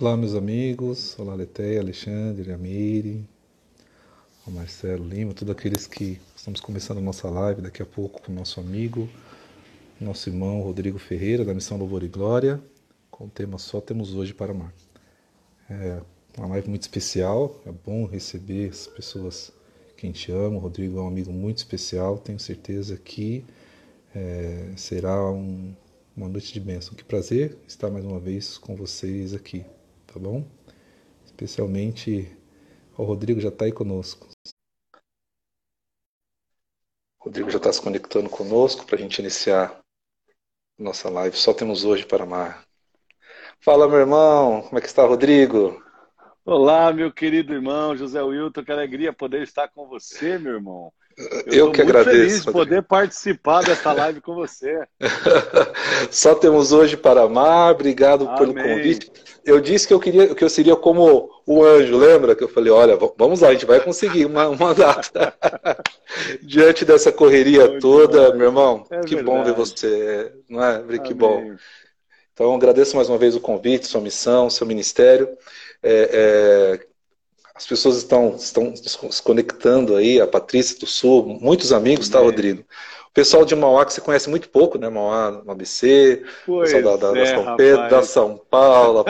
Olá, meus amigos. Olá, Letéia, Alexandre, Amiri, Marcelo Lima, todos aqueles que estamos começando a nossa live daqui a pouco com o nosso amigo, nosso irmão Rodrigo Ferreira, da Missão Louvor e Glória, com o tema Só Temos Hoje para Amar. É uma live muito especial, é bom receber as pessoas que a gente ama. O Rodrigo é um amigo muito especial, tenho certeza que é, será um, uma noite de bênção. Que prazer estar mais uma vez com vocês aqui, tá bom? Especialmente o Rodrigo já está aí conosco. O Rodrigo já está se conectando conosco para a gente iniciar nossa live. Só temos hoje para amar. Fala, meu irmão, como é que está, Rodrigo? Olá, meu querido irmão José Wilton, que alegria poder estar com você, meu irmão. Eu, Eu que agradeço. feliz de poder participar dessa live com você. Só temos hoje para amar. Obrigado Amém. pelo convite. Eu disse que eu queria que eu seria como o anjo, lembra? Que eu falei, olha, vamos lá, a gente vai conseguir uma, uma data. Diante dessa correria Muito toda, bom. meu irmão, é que verdade. bom ver você, não é? Que Amém. bom. Então, agradeço mais uma vez o convite, sua missão, seu ministério. É, é, as pessoas estão, estão se conectando aí, a Patrícia do Sul, muitos amigos, tá, Rodrigo? O pessoal de Mauá que você conhece muito pouco, né? Mauá, no ABC, pessoal da, da, é, da São Pedro, rapaz. da São Paulo.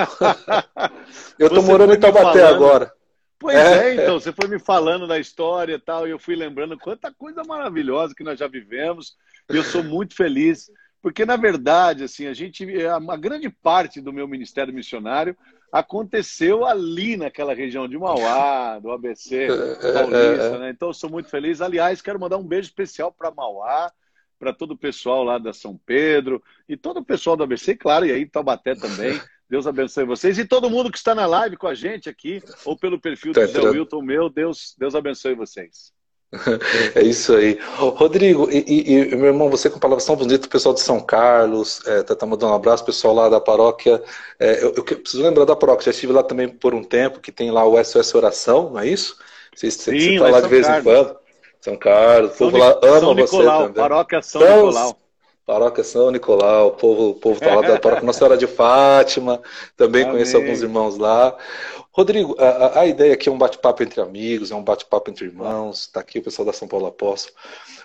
eu tô morando em Taubaté falando... agora. Pois é. é, então, você foi me falando da história e tal, e eu fui lembrando quanta coisa maravilhosa que nós já vivemos, e eu sou muito feliz, porque, na verdade, assim, a gente, a grande parte do meu ministério missionário aconteceu ali naquela região de Mauá, do ABC Paulista, né? Então, sou muito feliz. Aliás, quero mandar um beijo especial para Mauá, para todo o pessoal lá da São Pedro e todo o pessoal do ABC, claro, e aí Taubaté também. Deus abençoe vocês e todo mundo que está na live com a gente aqui, ou pelo perfil do Zé Wilton meu, Deus, Deus abençoe vocês. É isso aí. Rodrigo, e, e, e, meu irmão, você com palavras tão bonitas, o pessoal de São Carlos, é, tá, tá mandando um abraço, pessoal lá da paróquia. É, eu, eu, preciso lembrar da paróquia, já estive lá também por um tempo, que tem lá o SOS Oração, não é isso? Você, Sim, você tá lá de vez Carlos. em quando. São Carlos, o povo São lá ama São Nicolau, você também. Paróquia São, São Nicolau. Paróquia São Nicolau, o povo, o povo tá lá da paróquia Nossa Senhora de Fátima, também Amém. conheço alguns irmãos lá. Rodrigo, a, a ideia aqui é um bate-papo entre amigos, é um bate-papo entre irmãos, está aqui o pessoal da São Paulo Apóstolo.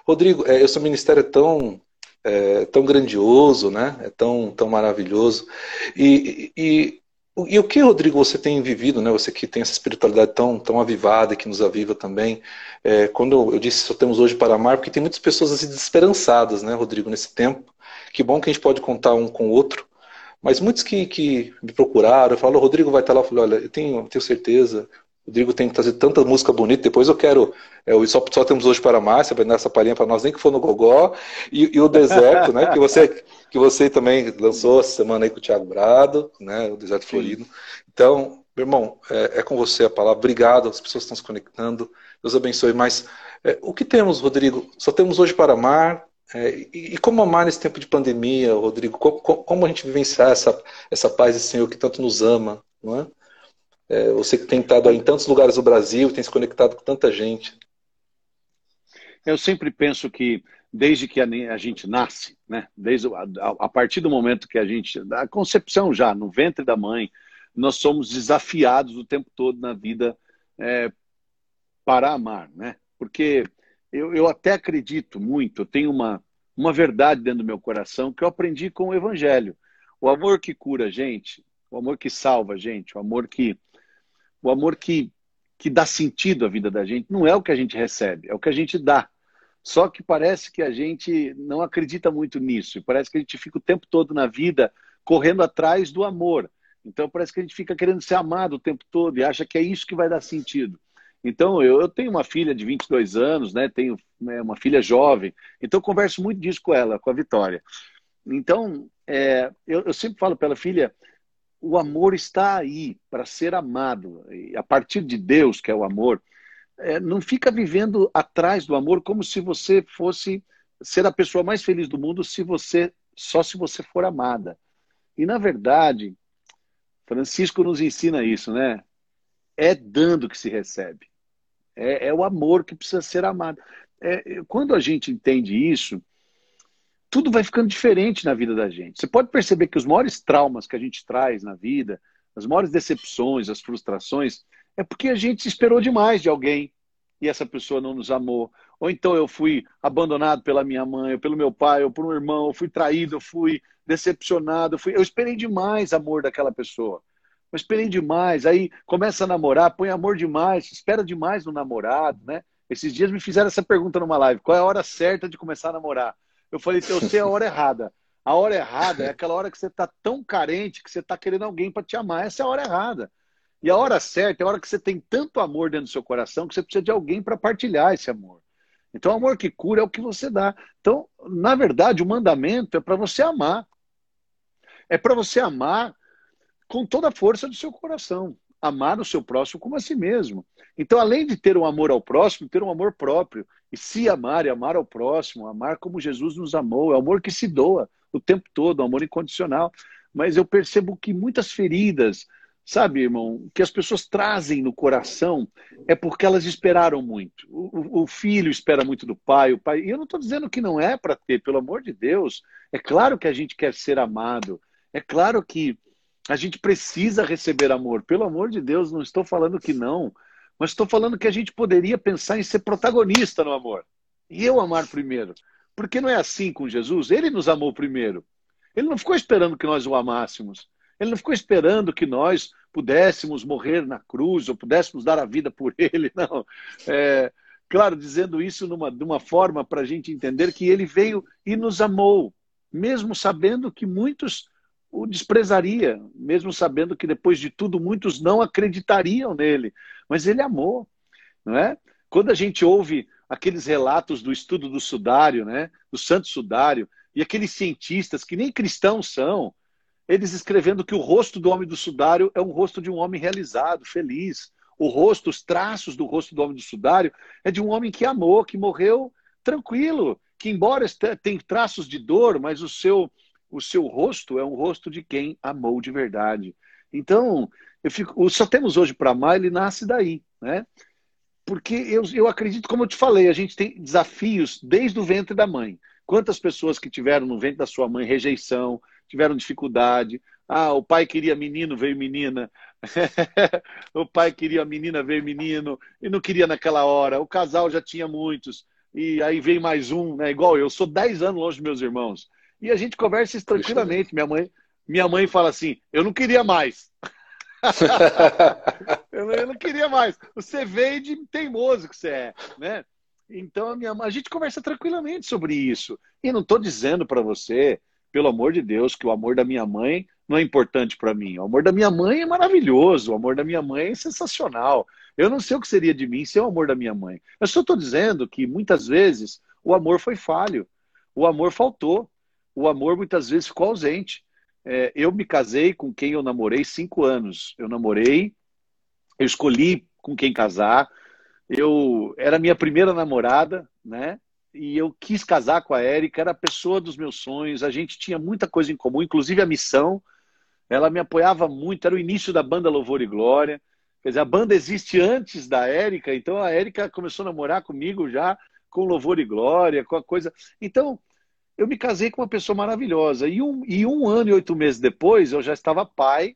Rodrigo, é, o seu ministério é tão, é, tão grandioso, né? é tão, tão maravilhoso. E, e, e, o que, Rodrigo, você tem vivido, né? você que tem essa espiritualidade tão, tão avivada, que nos aviva também, é, quando eu disse só temos hoje para amar, porque tem muitas pessoas assim, desesperançadas, né, Rodrigo, nesse tempo. Que bom que a gente pode contar um com o outro, mas muitos que, que me procuraram, falaram, Rodrigo vai estar lá, eu falei, olha, eu tenho, tenho certeza, o Rodrigo tem que trazer tanta música bonita, depois eu quero, é, só, só temos hoje para mais, você vai dar essa palhinha para nós, nem que for no Gogó, e, e o Deserto, né, que você, que você também lançou essa semana aí com o Thiago Brado, né, o Deserto Sim. Florido. Então, meu irmão, é, é, com você a palavra, obrigado, as pessoas estão se conectando, Deus abençoe, mas é, o que temos, Rodrigo? Só temos hoje para amar, é, e, e, como amar nesse tempo de pandemia, Rodrigo? Como, como, a gente vivenciar essa, essa paz desse Senhor que tanto nos ama, não é? é? Você que tem estado em tantos lugares do Brasil, tem se conectado com tanta gente. Eu sempre penso que desde que a, gente nasce, né? Desde a, a, partir do momento que a gente, da concepção já no ventre da mãe, nós somos desafiados o tempo todo na vida é, para amar, né? Porque eu, eu até acredito muito, eu tenho uma, uma verdade dentro do meu coração que eu aprendi com o Evangelho. O amor que cura a gente, o amor que salva a gente, o amor que, o amor que, que dá sentido à vida da gente, não é o que a gente recebe, é o que a gente dá. Só que parece que a gente não acredita muito nisso. Parece que a gente fica o tempo todo na vida correndo atrás do amor. Então parece que a gente fica querendo ser amado o tempo todo e acha que é isso que vai dar sentido. Então, eu, eu, tenho uma filha de 22 anos, né? tenho né, uma filha jovem, então eu converso muito disso com ela, com a Vitória. Então, é, eu, eu, sempre falo para ela, filha, o amor está aí para ser amado. E a partir de Deus, que é o amor, é, não fica vivendo atrás do amor como se você fosse ser a pessoa mais feliz do mundo se você só se você for amada. E na verdade, Francisco nos ensina isso, né? É dando que se recebe. É, é o amor que precisa ser amado. É, quando a gente entende isso, tudo vai ficando diferente na vida da gente. Você pode perceber que os maiores traumas que a gente traz na vida as maiores decepções, as frustrações, é porque a gente esperou demais de alguém e essa pessoa não nos amou. Ou então eu fui abandonado pela minha mãe, ou pelo meu pai, ou por um irmão, eu fui traído, eu fui decepcionado, eu, fui... eu esperei demais amor daquela pessoa. Eu esperei demais. Aí começa a namorar, põe amor demais, espera demais no namorado, né? Esses dias me fizeram essa pergunta numa live: qual é a hora certa de começar a namorar? Eu falei, eu sei a hora errada. A hora errada é aquela hora que você está tão carente que você está querendo alguém para te amar. Essa é a hora errada. E a hora certa é a hora que você tem tanto amor dentro do seu coração que você precisa de alguém para partilhar esse amor. Então, o amor que cura é o que você dá. Então, na verdade, o mandamento é para você amar. É para você amar com toda a força do seu coração. Amar o seu próximo como a si mesmo. Então, além de ter um amor ao próximo, ter um amor próprio. E se amar e amar ao próximo, amar como Jesus nos amou. É o amor que se doa o tempo todo, um amor incondicional. Mas eu percebo que muitas feridas, sabe, irmão, que as pessoas trazem no coração é porque elas esperaram muito. O, o filho espera muito do pai, o pai. E eu não estou dizendo que não é para ter, pelo amor de Deus. É claro que a gente quer ser amado. É claro que a gente precisa receber amor. Pelo amor de Deus, não estou falando que não. Mas estou falando que a gente poderia pensar em ser protagonista no amor. E eu amar primeiro. Porque não é assim com Jesus. Ele nos amou primeiro. Ele não ficou esperando que nós o amássemos. Ele não ficou esperando que nós pudéssemos morrer na cruz ou pudéssemos dar a vida por ele, não. É, claro, dizendo isso numa, de uma forma para a gente entender que ele veio e nos amou, mesmo sabendo que muitos o desprezaria, mesmo sabendo que depois de tudo muitos não acreditariam nele. Mas ele amou, não é? Quando a gente ouve aqueles relatos do estudo do sudário, né, do santo sudário, e aqueles cientistas que nem cristãos são, eles escrevendo que o rosto do homem do sudário é um rosto de um homem realizado, feliz. O rosto, os traços do rosto do homem do sudário é de um homem que amou, que morreu tranquilo, que embora tenha traços de dor, mas o seu o seu rosto é um rosto de quem amou de verdade. Então, eu fico, só temos hoje para amar, ele nasce daí, né? Porque eu, eu acredito, como eu te falei, a gente tem desafios desde o ventre da mãe. Quantas pessoas que tiveram no ventre da sua mãe rejeição, tiveram dificuldade. Ah, o pai queria menino, veio menina. o pai queria menina, veio menino. E não queria naquela hora. O casal já tinha muitos. E aí vem mais um, né? Igual eu, sou 10 anos longe dos meus irmãos. E a gente conversa isso tranquilamente. Minha mãe, minha mãe fala assim: eu não queria mais. eu, não, eu, não, queria mais. Você veio de teimoso que você é, né? Então a, minha, a gente conversa tranquilamente sobre isso. E não estou dizendo para você pelo amor de Deus, que o amor da minha mãe não é importante para mim. O amor da minha mãe é maravilhoso, o amor da minha mãe é sensacional. Eu não sei o que seria de mim sem o amor da minha mãe. Eu só estou dizendo que muitas vezes o amor foi falho, o amor faltou, o amor muitas vezes ficou ausente. É, eu me casei com quem eu namorei cinco anos. Eu namorei, eu escolhi com quem casar. Eu era minha primeira namorada, né? E eu quis casar com a Érica, era a pessoa dos meus sonhos, a gente tinha muita coisa em comum, inclusive a missão. Ela me apoiava muito, era o início da banda Louvor e Glória. Quer dizer, a banda existe antes da Érica, então a Érica começou a namorar comigo já com Louvor e Glória, com a coisa. Então, eu me casei com uma pessoa maravilhosa. E um, e um ano e oito meses depois, eu já estava pai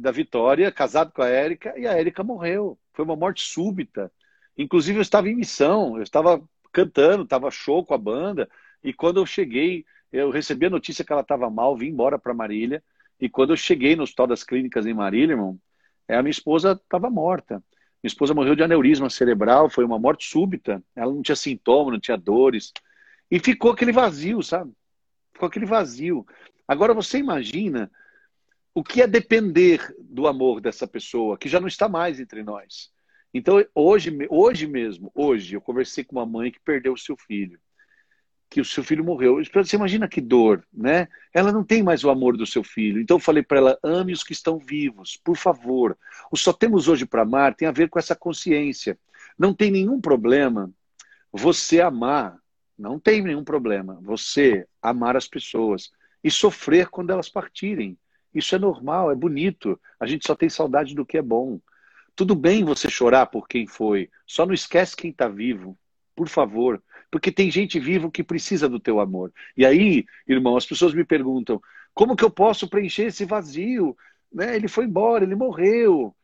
da Vitória, casado com a Érica, e a Érica morreu. Foi uma morte súbita. Inclusive, eu estava em missão, eu estava cantando, tava show com a banda. E quando eu cheguei, eu recebi a notícia que ela estava mal, vim embora para Marília. E quando eu cheguei no Hospital das Clínicas em Marília, irmão, é, a minha esposa estava morta. Minha esposa morreu de aneurisma cerebral, foi uma morte súbita. Ela não tinha sintoma, não tinha dores. E ficou aquele vazio, sabe? Ficou aquele vazio. Agora você imagina o que é depender do amor dessa pessoa, que já não está mais entre nós. Então, hoje, hoje mesmo, hoje, eu conversei com uma mãe que perdeu o seu filho. Que o seu filho morreu. Você imagina que dor, né? Ela não tem mais o amor do seu filho. Então eu falei para ela: ame os que estão vivos, por favor. O só temos hoje para amar tem a ver com essa consciência. Não tem nenhum problema você amar. Não tem nenhum problema você amar as pessoas e sofrer quando elas partirem. Isso é normal, é bonito. A gente só tem saudade do que é bom. Tudo bem você chorar por quem foi, só não esquece quem está vivo, por favor, porque tem gente viva que precisa do teu amor. E aí, irmão, as pessoas me perguntam: como que eu posso preencher esse vazio? né? Ele foi embora, ele morreu.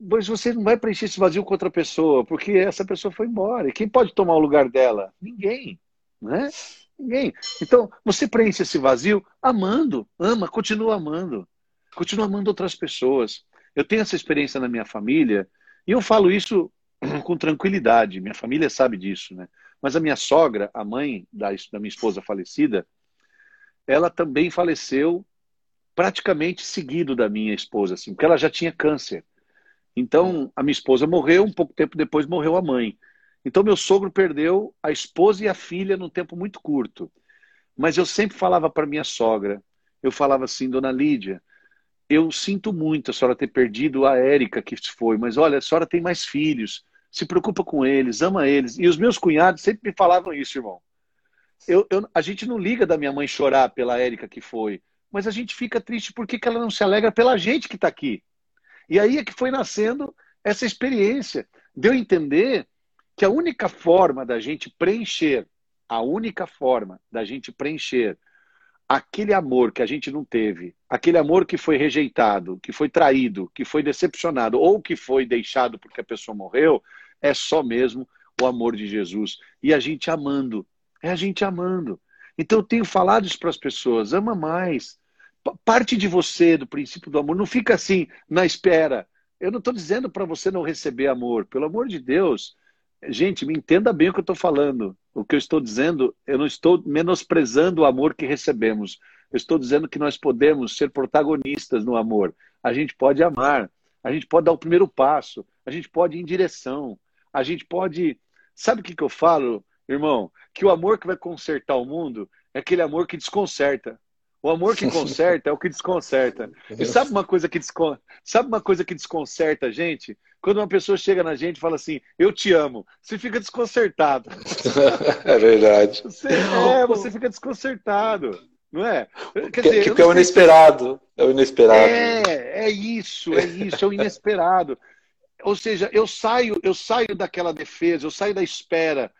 Mas você não vai preencher esse vazio com outra pessoa, porque essa pessoa foi embora. E quem pode tomar o lugar dela? Ninguém, né? Ninguém. Então, você preenche esse vazio amando, ama, continua amando. Continua amando outras pessoas. Eu tenho essa experiência na minha família e eu falo isso com tranquilidade. Minha família sabe disso, né? Mas a minha sogra, a mãe da, da minha esposa falecida, ela também faleceu praticamente seguido da minha esposa, assim, porque ela já tinha câncer. Então, a minha esposa morreu, um pouco tempo depois morreu a mãe. Então, meu sogro perdeu a esposa e a filha num tempo muito curto. Mas eu sempre falava para minha sogra, eu falava assim, dona Lídia, eu sinto muito a senhora ter perdido a Érica que foi, mas olha, a senhora tem mais filhos, se preocupa com eles, ama eles. E os meus cunhados sempre me falavam isso, irmão. Eu, eu, a gente não liga da minha mãe chorar pela Érica que foi, mas a gente fica triste porque que ela não se alegra pela gente que está aqui. E aí é que foi nascendo essa experiência. Deu de entender que a única forma da gente preencher, a única forma da gente preencher aquele amor que a gente não teve, aquele amor que foi rejeitado, que foi traído, que foi decepcionado ou que foi deixado porque a pessoa morreu, é só mesmo o amor de Jesus. E a gente amando, é a gente amando. Então eu tenho falado isso para as pessoas: ama mais. Parte de você, do princípio do amor. Não fica assim, na espera. Eu não estou dizendo para você não receber amor. Pelo amor de Deus. Gente, me entenda bem o que eu estou falando. O que eu estou dizendo, eu não estou menosprezando o amor que recebemos. Eu estou dizendo que nós podemos ser protagonistas no amor. A gente pode amar, a gente pode dar o primeiro passo, a gente pode ir em direção, a gente pode. Sabe o que, que eu falo, irmão? Que o amor que vai consertar o mundo é aquele amor que desconcerta. O amor que conserta é o que desconcerta. E sabe uma coisa que, descon... sabe uma coisa que desconcerta a gente? Quando uma pessoa chega na gente e fala assim, eu te amo, você fica desconcertado. É verdade. Você, é, você fica desconcertado. Não é? Quer dizer, que, que é o inesperado. É o inesperado. É, é isso, é isso, é o inesperado. Ou seja, eu saio, eu saio daquela defesa, eu saio da espera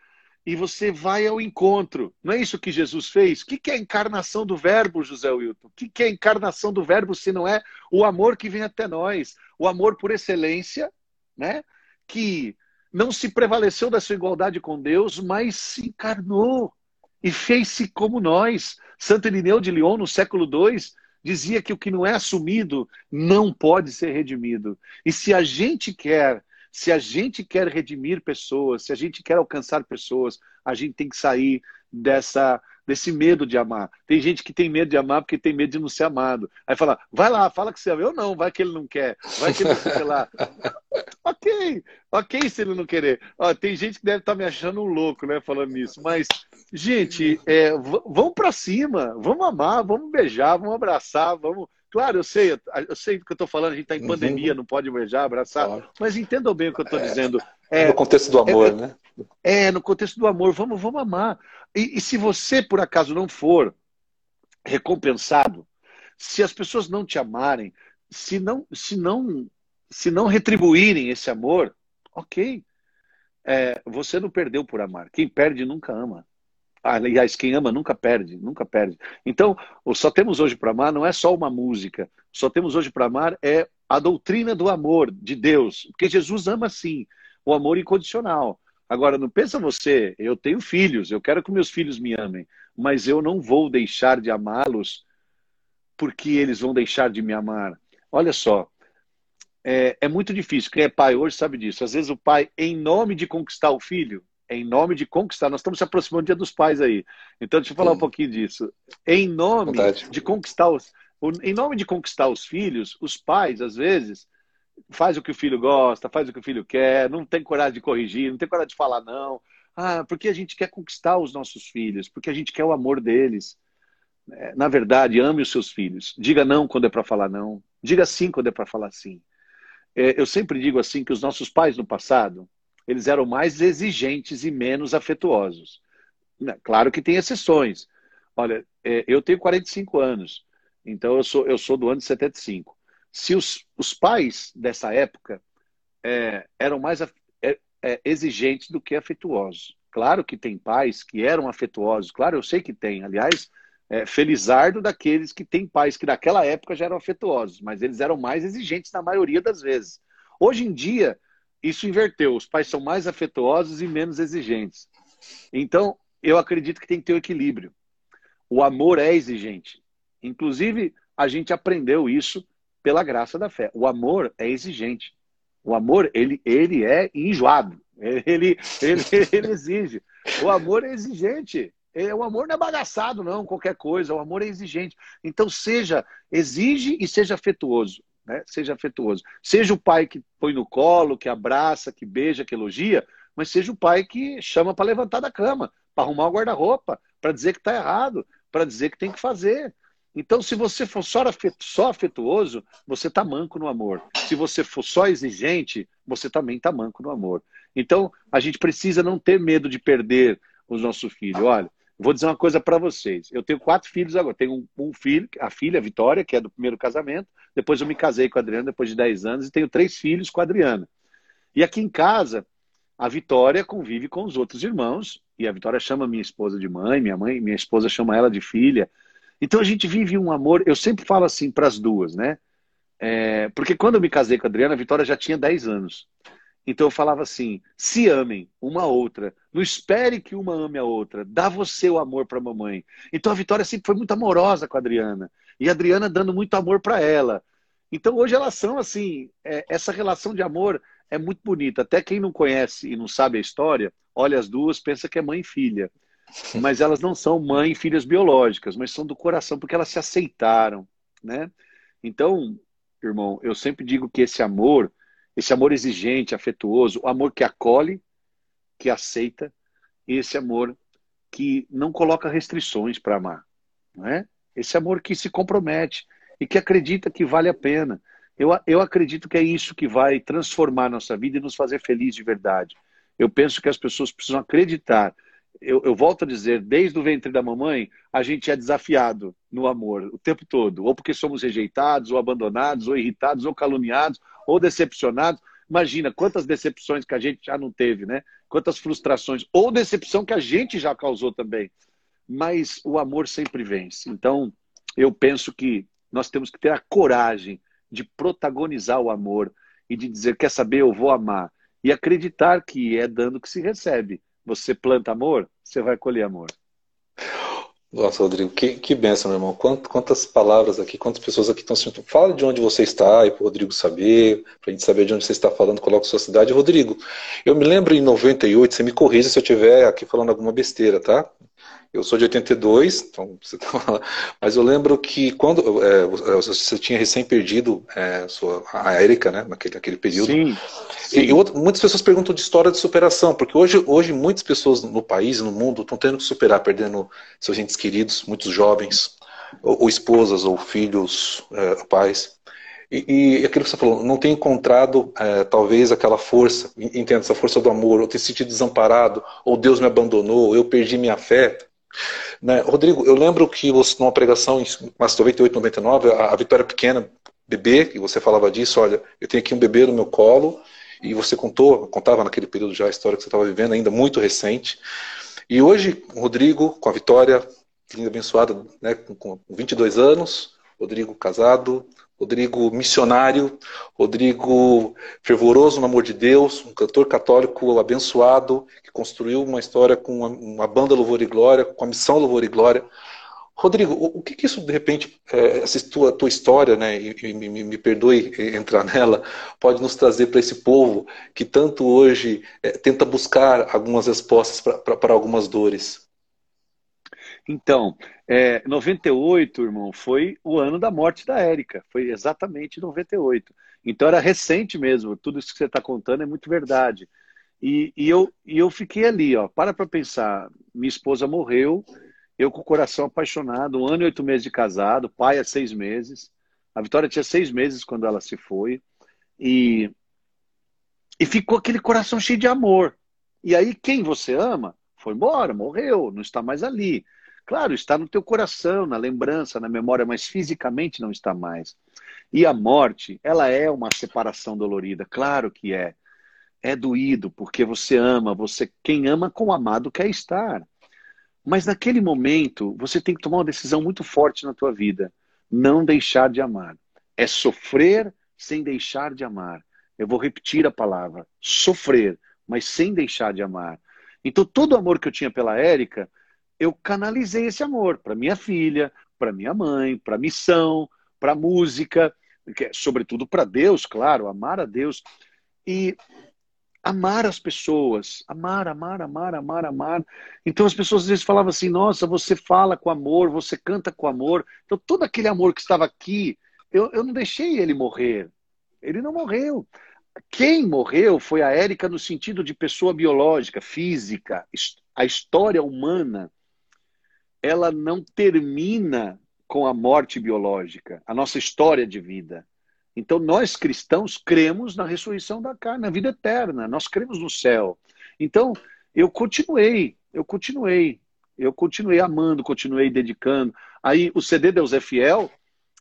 e você vai ao encontro. Não é isso que Jesus fez? O que é a encarnação do Verbo, José Wilton? O que é a encarnação do Verbo se não é o amor que vem até nós? O amor por excelência, né? que não se prevaleceu da sua igualdade com Deus, mas se encarnou e fez-se como nós. Santo Irineu de Lyon, no século II, dizia que o que não é assumido não pode ser redimido. E se a gente quer se a gente quer redimir pessoas, se a gente quer alcançar pessoas, a gente tem que sair dessa desse medo de amar. Tem gente que tem medo de amar porque tem medo de não ser amado. Aí fala, vai lá, fala que você ama. Eu não, vai que ele não quer. Vai que ele não sei lá. ok, ok se ele não querer. Ó, tem gente que deve estar tá me achando um louco, né, falando isso. Mas, gente, é, vamos para cima, vamos amar, vamos beijar, vamos abraçar, vamos Claro, eu sei, eu sei do que eu estou falando, a gente está em uhum. pandemia, não pode beijar, abraçar, claro. mas entendam bem o que eu estou é, dizendo. É, no contexto do amor, é, né? É, no contexto do amor, vamos, vamos amar. E, e se você, por acaso, não for recompensado, se as pessoas não te amarem, se não, se não, se não retribuírem esse amor, ok. É, você não perdeu por amar. Quem perde nunca ama. Aliás, quem ama nunca perde, nunca perde. Então, o Só Temos Hoje para Amar não é só uma música. O Só Temos Hoje para Amar é a doutrina do amor de Deus. Porque Jesus ama sim, o amor incondicional. Agora, não pensa você, eu tenho filhos, eu quero que meus filhos me amem, mas eu não vou deixar de amá-los porque eles vão deixar de me amar. Olha só, é, é muito difícil. Quem é pai hoje sabe disso. Às vezes o pai, em nome de conquistar o filho, em nome de conquistar. Nós estamos se aproximando do Dia dos Pais aí. Então, deixa eu falar Sim. um pouquinho disso. Em nome Verdade. de conquistar os, em nome de conquistar os filhos, os pais, às vezes, faz o que o filho gosta, faz o que o filho quer, não tem coragem de corrigir, não tem coragem de falar não. Ah, porque a gente quer conquistar os nossos filhos, porque a gente quer o amor deles. É, na verdade, ame os seus filhos. Diga não quando é para falar não. Diga sim quando é para falar sim. É, eu sempre digo assim que os nossos pais no passado, eles eram mais exigentes e menos afetuosos. Né, claro que tem exceções. Olha, é, eu tenho 45 anos, então eu sou, eu sou do ano de 75. Se os, os pais dessa época é, eram mais é, é, exigentes do que afetuosos. Claro que tem pais que eram afetuosos, claro, eu sei que tem. Aliás, é, felizardo daqueles que têm pais que naquela época já eram afetuosos, mas eles eram mais exigentes na maioria das vezes. Hoje em dia, isso inverteu. Os pais são mais afetuosos e menos exigentes. Então, eu acredito que tem que ter o um equilíbrio. O amor é exigente. Inclusive, a gente aprendeu isso pela graça da fé. O amor é exigente. O amor, ele, ele é enjoado. Ele, ele, ele exige. O amor é exigente. É, o amor não é bagaçado, não, qualquer coisa. O amor é exigente. Então, seja, exige e seja afetuoso. Né? Seja afetuoso. Seja o pai que põe no colo, que abraça, que beija, que elogia, mas seja o pai que chama para levantar da cama, para arrumar o guarda-roupa, para dizer que está errado, para dizer que tem que fazer. Então, se você for só afetuoso, você está manco no amor. Se você for só exigente, você também está manco no amor. Então, a gente precisa não ter medo de perder os nossos filhos. Olha, vou dizer uma coisa para vocês. Eu tenho quatro filhos agora. Tenho um, filho, a filha, a Vitória, que é do primeiro casamento. Depois eu me casei com a Adriana depois de 10 anos e tenho três filhos com a Adriana. E aqui em casa, a Vitória convive com os outros irmãos. E a Vitória chama minha esposa de mãe, minha mãe, minha esposa chama ela de filha. Então a gente vive um amor. Eu sempre falo assim para as duas, né? É, porque quando eu me casei com a Adriana, a Vitória já tinha 10 anos. Então eu falava assim: se amem uma a outra, não espere que uma ame a outra, dá você o amor para a mamãe. Então a Vitória sempre foi muito amorosa com a Adriana e a Adriana dando muito amor para ela. Então hoje elas são assim, é, essa relação de amor é muito bonita. Até quem não conhece e não sabe a história, olha as duas, pensa que é mãe e filha. Mas elas não são mãe e filhas biológicas, mas são do coração porque elas se aceitaram, né? Então, irmão, eu sempre digo que esse amor esse amor exigente, afetuoso, o amor que acolhe, que aceita, e esse amor que não coloca restrições para amar. Não é? Esse amor que se compromete e que acredita que vale a pena. Eu, eu acredito que é isso que vai transformar nossa vida e nos fazer felizes de verdade. Eu penso que as pessoas precisam acreditar. Eu, eu, volto a dizer, desde o ventre da mamãe, a gente é desafiado no amor o tempo todo. Ou porque somos rejeitados, ou abandonados, ou irritados, ou caluniados, ou decepcionados. Imagina quantas decepções que a gente já não teve, né? Quantas frustrações, ou decepção que a gente já causou também. Mas o amor sempre vence. Então, eu penso que nós temos que ter a coragem de protagonizar o amor e de dizer: quer saber, eu vou amar. E acreditar que é dando que se recebe. Você planta amor, você vai colher amor. Nossa, Rodrigo, que, que benção, meu irmão. Quantas, quantas palavras aqui, quantas pessoas aqui estão assistindo. Fala de onde você está e para o Rodrigo saber, para a gente saber de onde você está falando, coloca sua cidade. Rodrigo, eu me lembro em 98, você me corrija se eu estiver aqui falando alguma besteira, tá? Eu sou de 82, então você tá lá. Mas eu lembro que quando é, você tinha recém perdido é, sua, a Erika, né? Naquele, naquele período. Sim. sim. E, outro, muitas pessoas perguntam de história de superação, porque hoje, hoje muitas pessoas no país, no mundo, estão tendo que superar, perdendo seus entes queridos, muitos jovens, ou, ou esposas, ou filhos, é, pais. E, e, aquilo que você falou, não tem encontrado é, talvez aquela força, entenda, essa força do amor, ou ter se sentido desamparado, ou Deus me abandonou, ou eu perdi minha fé. Né? Rodrigo, eu lembro que você, numa pregação em 98, 99, a, a Vitória Pequena, bebê, que você falava disso, olha, eu tenho aqui um bebê no meu colo, e você contou, contava naquele período já a história que você estava vivendo, ainda muito recente. E hoje, Rodrigo, com a Vitória, linda abençoada, né, com 22 anos, Rodrigo casado, Rodrigo missionário, Rodrigo fervoroso no amor de Deus, um cantor católico abençoado, que construiu uma história com uma, uma banda Louvor e Glória, com a missão Louvor e Glória. Rodrigo, o, que, que, isso, de repente, é, essa tua, tua história, né, e, e me, me, perdoe entrar nela, pode nos trazer para esse povo que tanto hoje é, tenta buscar algumas respostas para algumas dores? Então, é, 98, irmão, foi o ano da morte da Érica. Foi exatamente 98. Então era recente mesmo. Tudo isso que você está contando é muito verdade. E, e, eu, e eu fiquei ali, ó. Para para pensar. Minha esposa morreu, eu com o coração apaixonado, um ano e oito meses de casado, pai há seis meses. A Vitória tinha seis meses quando ela se foi. E, e ficou aquele coração cheio de amor. E aí, quem você ama foi embora, morreu, não está mais ali. Claro, está no teu coração, na lembrança, na memória, mas fisicamente não está mais. E a morte, ela é uma separação dolorida, claro que é. É doído porque você ama, você quem ama com o amado quer estar. Mas naquele momento, você tem que tomar uma decisão muito forte na tua vida. Não deixar de amar. É sofrer sem deixar de amar. Eu vou repetir a palavra: sofrer, mas sem deixar de amar. Então, todo o amor que eu tinha pela Érica, eu canalizei esse amor para minha filha, para minha mãe, para missão, para música, é, sobretudo para Deus, claro, amar a Deus. E amar as pessoas, amar, amar, amar, amar, amar. Então as pessoas às vezes falavam assim: nossa, você fala com amor, você canta com amor. Então todo aquele amor que estava aqui, eu, eu não deixei ele morrer. Ele não morreu. Quem morreu foi a Érica no sentido de pessoa biológica, física. A história humana, ela não termina com a morte biológica, a nossa história de vida. Então, nós cristãos cremos na ressurreição da carne, na vida eterna, nós cremos no céu. Então, eu continuei, eu continuei, eu continuei amando, continuei dedicando. Aí, o CD Deus é Fiel,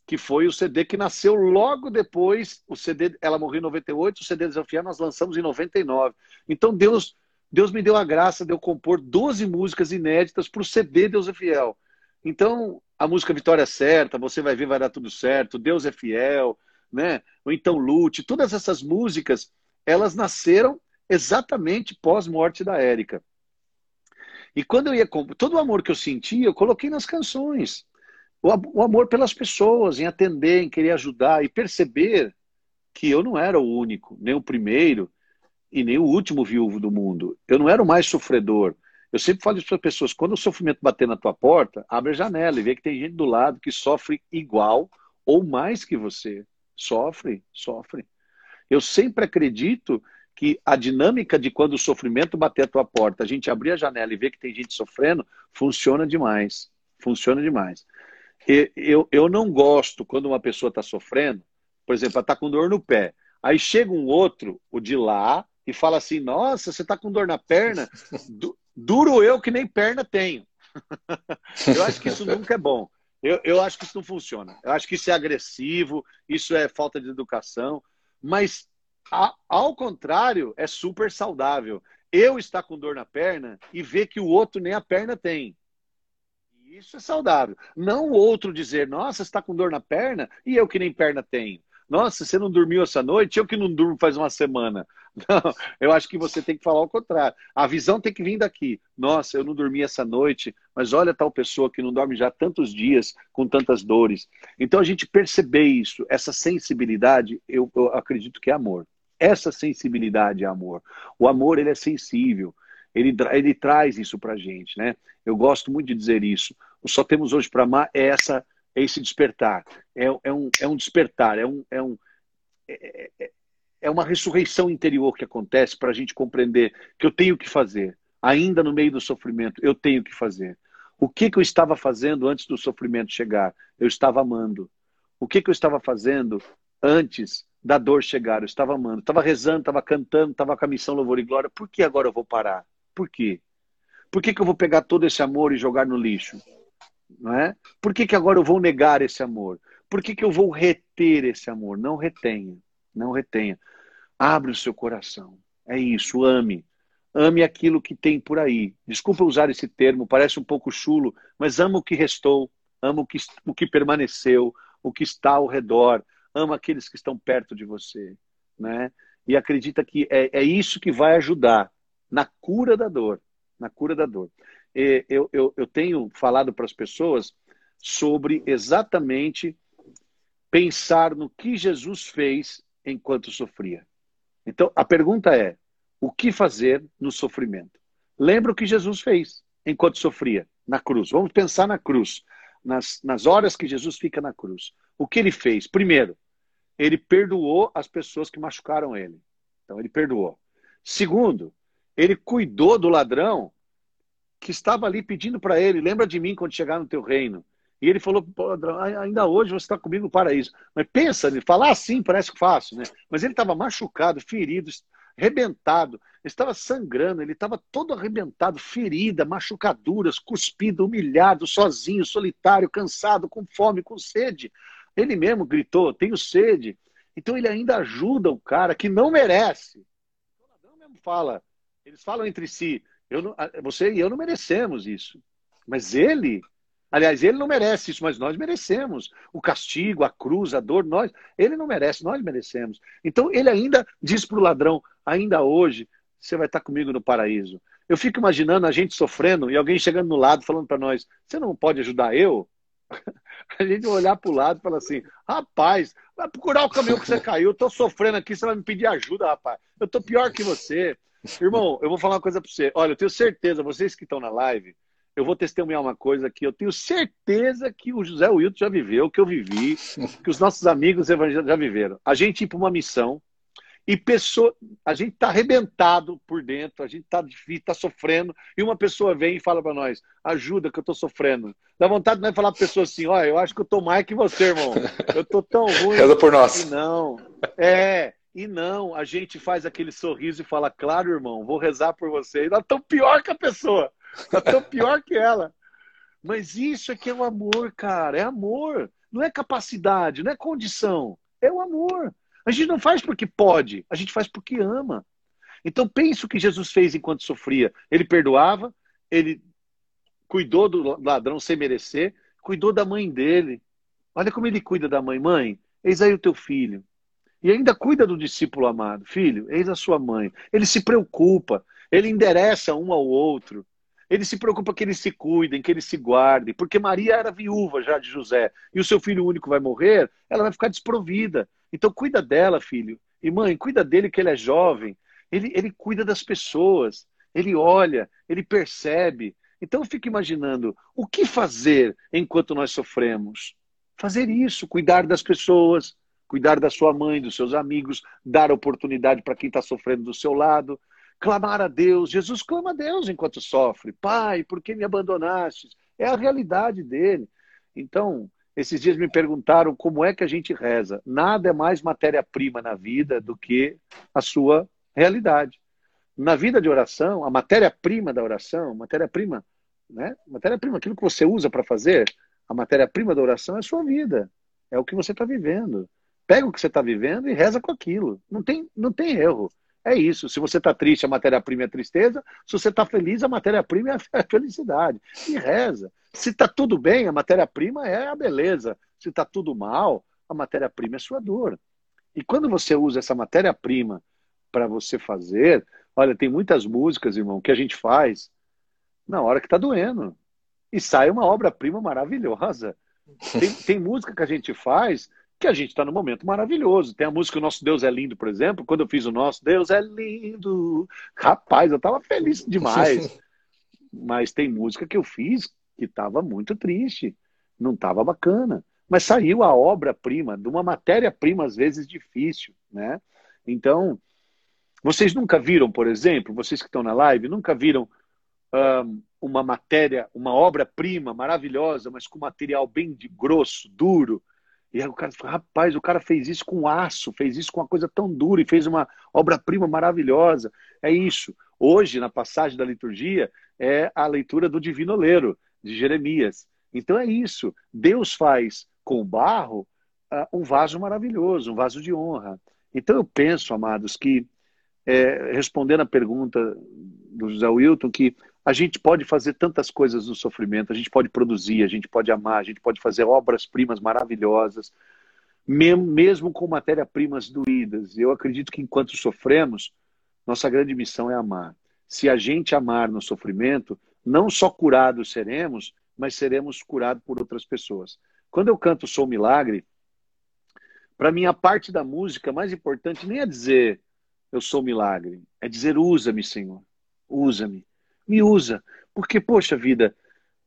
que foi o CD que nasceu logo depois, o CD, ela morreu em 98, o CD Deus é Fiel nós lançamos em 99. Então, Deus, Deus me deu a graça de eu compor 12 músicas inéditas para o CD Deus é Fiel. Então, a música Vitória é Certa, Você Vai Ver, Vai Dar Tudo Certo, Deus é Fiel, né? Ou então Lute, todas essas músicas, elas nasceram exatamente pós-morte da Érica. E quando eu ia todo o amor que eu sentia, eu coloquei nas canções. O, o amor pelas pessoas, em atender, em querer ajudar e perceber que eu não era o único, nem o primeiro e nem o último viúvo do mundo. Eu não era o mais sofredor. Eu sempre falo isso para as pessoas: quando o sofrimento bater na tua porta, abre a janela e vê que tem gente do lado que sofre igual ou mais que você. Sofre, sofre. Eu sempre acredito que a dinâmica de quando o sofrimento bater a tua porta, a gente abrir a janela e ver que tem gente sofrendo, funciona demais. Funciona demais. Eu, eu não gosto quando uma pessoa está sofrendo, por exemplo, ela está com dor no pé. Aí chega um outro, o de lá, e fala assim: Nossa, você está com dor na perna? duro eu que nem perna tenho. eu acho que isso nunca é bom. Eu, eu acho que isso não funciona. Eu acho que isso é agressivo, isso é falta de educação. Mas, a, ao contrário, é super saudável. Eu estar com dor na perna e ver que o outro nem a perna tem. Isso é saudável. Não o outro dizer, nossa, você está com dor na perna e eu que nem perna tenho. Nossa, você não dormiu essa noite? Eu que não durmo faz uma semana. Não, eu acho que você tem que falar o contrário. A visão tem que vir daqui. Nossa, eu não dormi essa noite, mas olha tal pessoa que não dorme já tantos dias com tantas dores. Então a gente perceber isso, essa sensibilidade, eu, eu acredito que é amor. Essa sensibilidade é amor. O amor ele é sensível. Ele, ele traz isso pra gente, né? Eu gosto muito de dizer isso. O só temos hoje para amar é essa é esse despertar. É, é, um, é um despertar, é, um, é, um, é, é, uma ressurreição interior que acontece para a gente compreender que eu tenho que fazer. Ainda no meio do sofrimento, eu tenho que fazer. O que, que eu estava fazendo antes do sofrimento chegar? Eu estava amando. O que, que eu estava fazendo antes da dor chegar? Eu estava amando. Estava rezando, estava cantando, estava com a missão Louvor e Glória. Por que agora eu vou parar? Por quê? Por que, que eu vou pegar todo esse amor e jogar no lixo? Não é? Por que, que agora eu vou negar esse amor? Por que, que eu vou reter esse amor? Não retenha, não retenha. Abre o seu coração. É isso, ame. Ame aquilo que tem por aí. Desculpa usar esse termo, parece um pouco chulo, mas ama o que restou, ama o que, o que permaneceu, o que está ao redor, ama aqueles que estão perto de você. Né? E acredita que é, é isso que vai ajudar na cura da dor. Na cura da dor eu, eu, eu tenho falado para as pessoas sobre exatamente pensar no que Jesus fez enquanto sofria. Então, a pergunta é: o que fazer no sofrimento? Lembra o que Jesus fez enquanto sofria na cruz. Vamos pensar na cruz, nas, nas horas que Jesus fica na cruz. O que ele fez? Primeiro, ele perdoou as pessoas que machucaram ele. Então, ele perdoou. Segundo, ele cuidou do ladrão que estava ali pedindo para ele: lembra de mim quando chegar no teu reino. E ele falou: ainda hoje você está comigo no paraíso. Mas pensa, falar assim parece fácil, né? Mas ele estava machucado, ferido, arrebentado, estava sangrando, ele estava todo arrebentado, ferida, machucaduras, cuspido, humilhado, sozinho, solitário, cansado, com fome, com sede. Ele mesmo gritou: tenho sede. Então ele ainda ajuda o cara que não merece. O ladrão mesmo fala, eles falam entre si: eu não, você e eu não merecemos isso. Mas ele, aliás, ele não merece isso, mas nós merecemos. O castigo, a cruz, a dor, nós, ele não merece, nós merecemos. Então ele ainda diz para o ladrão, ainda hoje, você vai estar comigo no paraíso. Eu fico imaginando a gente sofrendo e alguém chegando no lado falando para nós: você não pode ajudar eu? A gente olhar para o lado e falar assim: rapaz, vai procurar o caminhão que você caiu, eu estou sofrendo aqui, você vai me pedir ajuda, rapaz. Eu estou pior que você. Irmão, eu vou falar uma coisa para você. Olha, eu tenho certeza, vocês que estão na live, eu vou testemunhar uma coisa que eu tenho certeza que o José Wilton já viveu, que eu vivi, que os nossos amigos evangélicos já viveram. A gente ir para uma missão, e pessoa, a gente está arrebentado por dentro, a gente está difícil, está sofrendo, e uma pessoa vem e fala para nós, ajuda que eu estou sofrendo. Dá vontade de falar para a pessoa assim, olha, eu acho que eu estou mais que você, irmão. Eu estou tão ruim. Reza por nós. E não, é, e não, a gente faz aquele sorriso e fala, claro, irmão, vou rezar por você. E nós estamos pior que a pessoa, nós estamos pior que ela. Mas isso é que é o amor, cara, é amor. Não é capacidade, não é condição, é o amor. A gente não faz porque pode, a gente faz porque ama. Então pense o que Jesus fez enquanto sofria. Ele perdoava, ele cuidou do ladrão sem merecer, cuidou da mãe dele. Olha como ele cuida da mãe. Mãe, eis aí o teu filho. E ainda cuida do discípulo amado. Filho, eis a sua mãe. Ele se preocupa, ele endereça um ao outro. Ele se preocupa que eles se cuidem, que eles se guardem, porque Maria era viúva já de José e o seu filho único vai morrer, ela vai ficar desprovida. Então cuida dela, filho. E mãe, cuida dele que ele é jovem. Ele, ele cuida das pessoas. Ele olha, ele percebe. Então eu fico imaginando o que fazer enquanto nós sofremos. Fazer isso, cuidar das pessoas, cuidar da sua mãe, dos seus amigos, dar oportunidade para quem está sofrendo do seu lado, clamar a Deus. Jesus clama a Deus enquanto sofre. Pai, por que me abandonaste? É a realidade dele. Então, esses dias me perguntaram como é que a gente reza. Nada é mais matéria-prima na vida do que a sua realidade. Na vida de oração, a matéria-prima da oração, matéria-prima, né? Matéria-prima, aquilo que você usa para fazer, a matéria-prima da oração é a sua vida. É o que você está vivendo. Pega o que você está vivendo e reza com aquilo. Não tem, não tem erro. É isso. Se você está triste, a matéria-prima é a tristeza. Se você está feliz, a matéria-prima é a felicidade. E reza. Se está tudo bem, a matéria-prima é a beleza. Se está tudo mal, a matéria-prima é sua dor. E quando você usa essa matéria-prima para você fazer, olha, tem muitas músicas, irmão, que a gente faz na hora que está doendo. E sai uma obra-prima maravilhosa. Tem, tem música que a gente faz que a gente está num momento maravilhoso. Tem a música O Nosso Deus é Lindo, por exemplo. Quando eu fiz o Nosso Deus é Lindo, rapaz, eu estava feliz demais. Mas tem música que eu fiz que estava muito triste, não estava bacana. Mas saiu a obra-prima, de uma matéria-prima, às vezes difícil, né? Então, vocês nunca viram, por exemplo, vocês que estão na live, nunca viram um, uma matéria, uma obra-prima maravilhosa, mas com material bem de grosso, duro. E aí o cara fala, rapaz, o cara fez isso com aço, fez isso com uma coisa tão dura e fez uma obra-prima maravilhosa. É isso. Hoje, na passagem da liturgia, é a leitura do Divino Oleiro de Jeremias. Então é isso. Deus faz com o barro uh, um vaso maravilhoso, um vaso de honra. Então eu penso, amados, que é, respondendo a pergunta do José Wilton, que a gente pode fazer tantas coisas no sofrimento, a gente pode produzir, a gente pode amar, a gente pode fazer obras-primas maravilhosas, mesmo com matéria-primas doídas. Eu acredito que enquanto sofremos, nossa grande missão é amar. Se a gente amar no sofrimento, não só curados seremos, mas seremos curados por outras pessoas. Quando eu canto Sou Milagre, para mim a parte da música mais importante nem é dizer eu sou milagre, é dizer usa-me, Senhor, usa-me, me usa, porque poxa vida,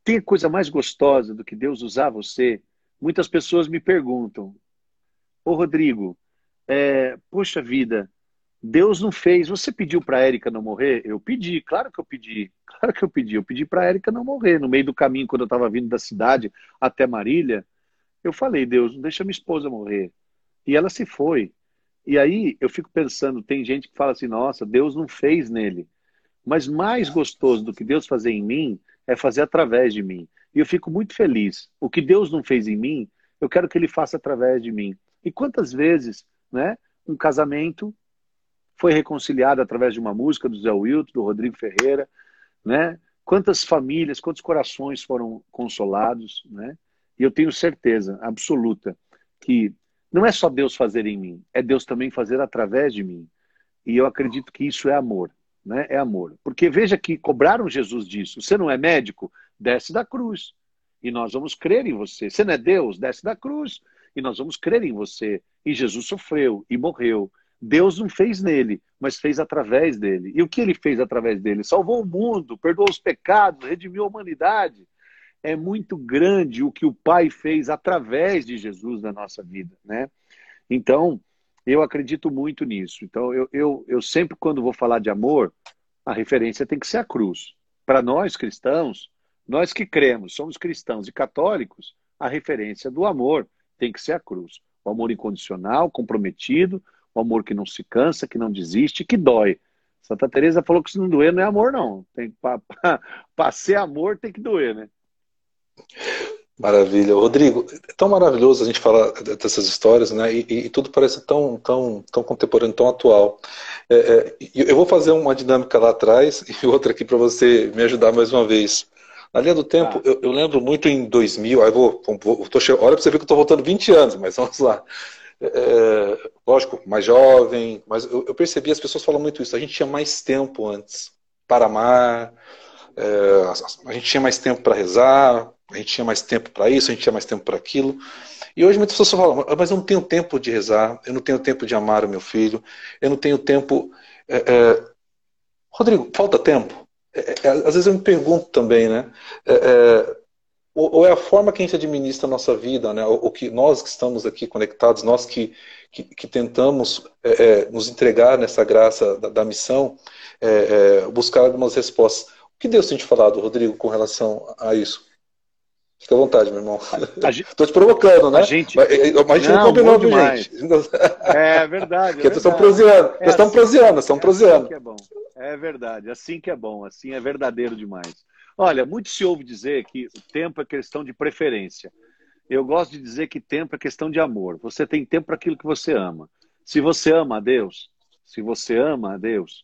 tem coisa mais gostosa do que Deus usar você? Muitas pessoas me perguntam, ô Rodrigo, é, poxa vida, Deus não fez. Você pediu para Érica não morrer? Eu pedi, claro que eu pedi. Claro que eu pedi. Eu pedi para Érica não morrer. No meio do caminho, quando eu estava vindo da cidade até Marília, eu falei: Deus, não deixa minha esposa morrer. E ela se foi. E aí eu fico pensando: tem gente que fala assim, nossa, Deus não fez nele. Mas mais gostoso do que Deus fazer em mim é fazer através de mim. E eu fico muito feliz. O que Deus não fez em mim, eu quero que Ele faça através de mim. E quantas vezes, né? Um casamento foi reconciliado através de uma música do Zé Wilton, do Rodrigo Ferreira, né? quantas famílias, quantos corações foram consolados, né? E eu tenho certeza absoluta que não é só Deus fazer em mim, é Deus também fazer através de mim. E eu acredito que isso é amor, né? É amor. Porque veja que cobraram Jesus disso. Você não é médico? Desce da cruz. E nós vamos crer em você. Você não é Deus? Desce da cruz. E nós vamos crer em você. E Jesus sofreu e morreu. Deus não fez nele, mas fez através dele. E o que ele fez através dele? Salvou o mundo, perdoou os pecados, redimiu a humanidade. É muito grande o que o Pai fez através de Jesus na nossa vida, né? Então, eu acredito muito nisso. Então, eu, eu, eu sempre, quando vou falar de amor, a referência tem que ser a cruz. Para nós cristãos, nós que cremos, somos cristãos e católicos, a referência do amor tem que ser a cruz. O amor incondicional, comprometido, o amor que não se cansa, que não desiste, que dói. Santa Teresa falou que se não doer não é amor não. Tem para ser amor tem que doer, né? Maravilha, Rodrigo. É tão maravilhoso a gente falar dessas histórias, né? E, e tudo parece tão, tão, tão contemporâneo, tão atual. É, é, eu vou fazer uma dinâmica lá atrás e outra aqui para você me ajudar mais uma vez. Na linha do tempo, ah. eu, eu, lembro muito em 2000. Aí vou, vou tô, olha para você ver que eu estou voltando 20 anos, mas vamos lá. É, lógico, mais jovem, mas eu, eu, percebi, as pessoas falam muito isso, a gente tinha mais tempo antes para amar, é, a, a gente tinha mais tempo para rezar, a gente tinha mais tempo para isso, a gente tinha mais tempo para aquilo. E hoje muitas pessoas falam, mas eu não tenho tempo de rezar, eu não tenho tempo de amar o meu filho, eu não tenho tempo. É, é... Rodrigo, falta tempo? É, é, às vezes eu me pergunto também, né? É, ou, ou, é a forma que a gente administra a nossa vida, né? O que nós que estamos aqui conectados, nós que, que, que tentamos é, é, nos entregar nessa graça da, da missão, é, é buscar algumas respostas. O que Deus tem te falado, Rodrigo, com relação a isso? Fica à vontade, meu irmão. Estou te provocando, né? A gente, mas, a gente não, não combinou, gente? É verdade. É Porque estão proseando, é estão assim, proseando, estão é proseando. Assim é bom. É verdade, assim que é bom, assim é verdadeiro demais. Olha, muito se ouve dizer que o tempo é questão de preferência. Eu gosto de dizer que tempo é questão de amor. Você tem tempo para aquilo que você ama. Se você ama a Deus, se você ama a Deus,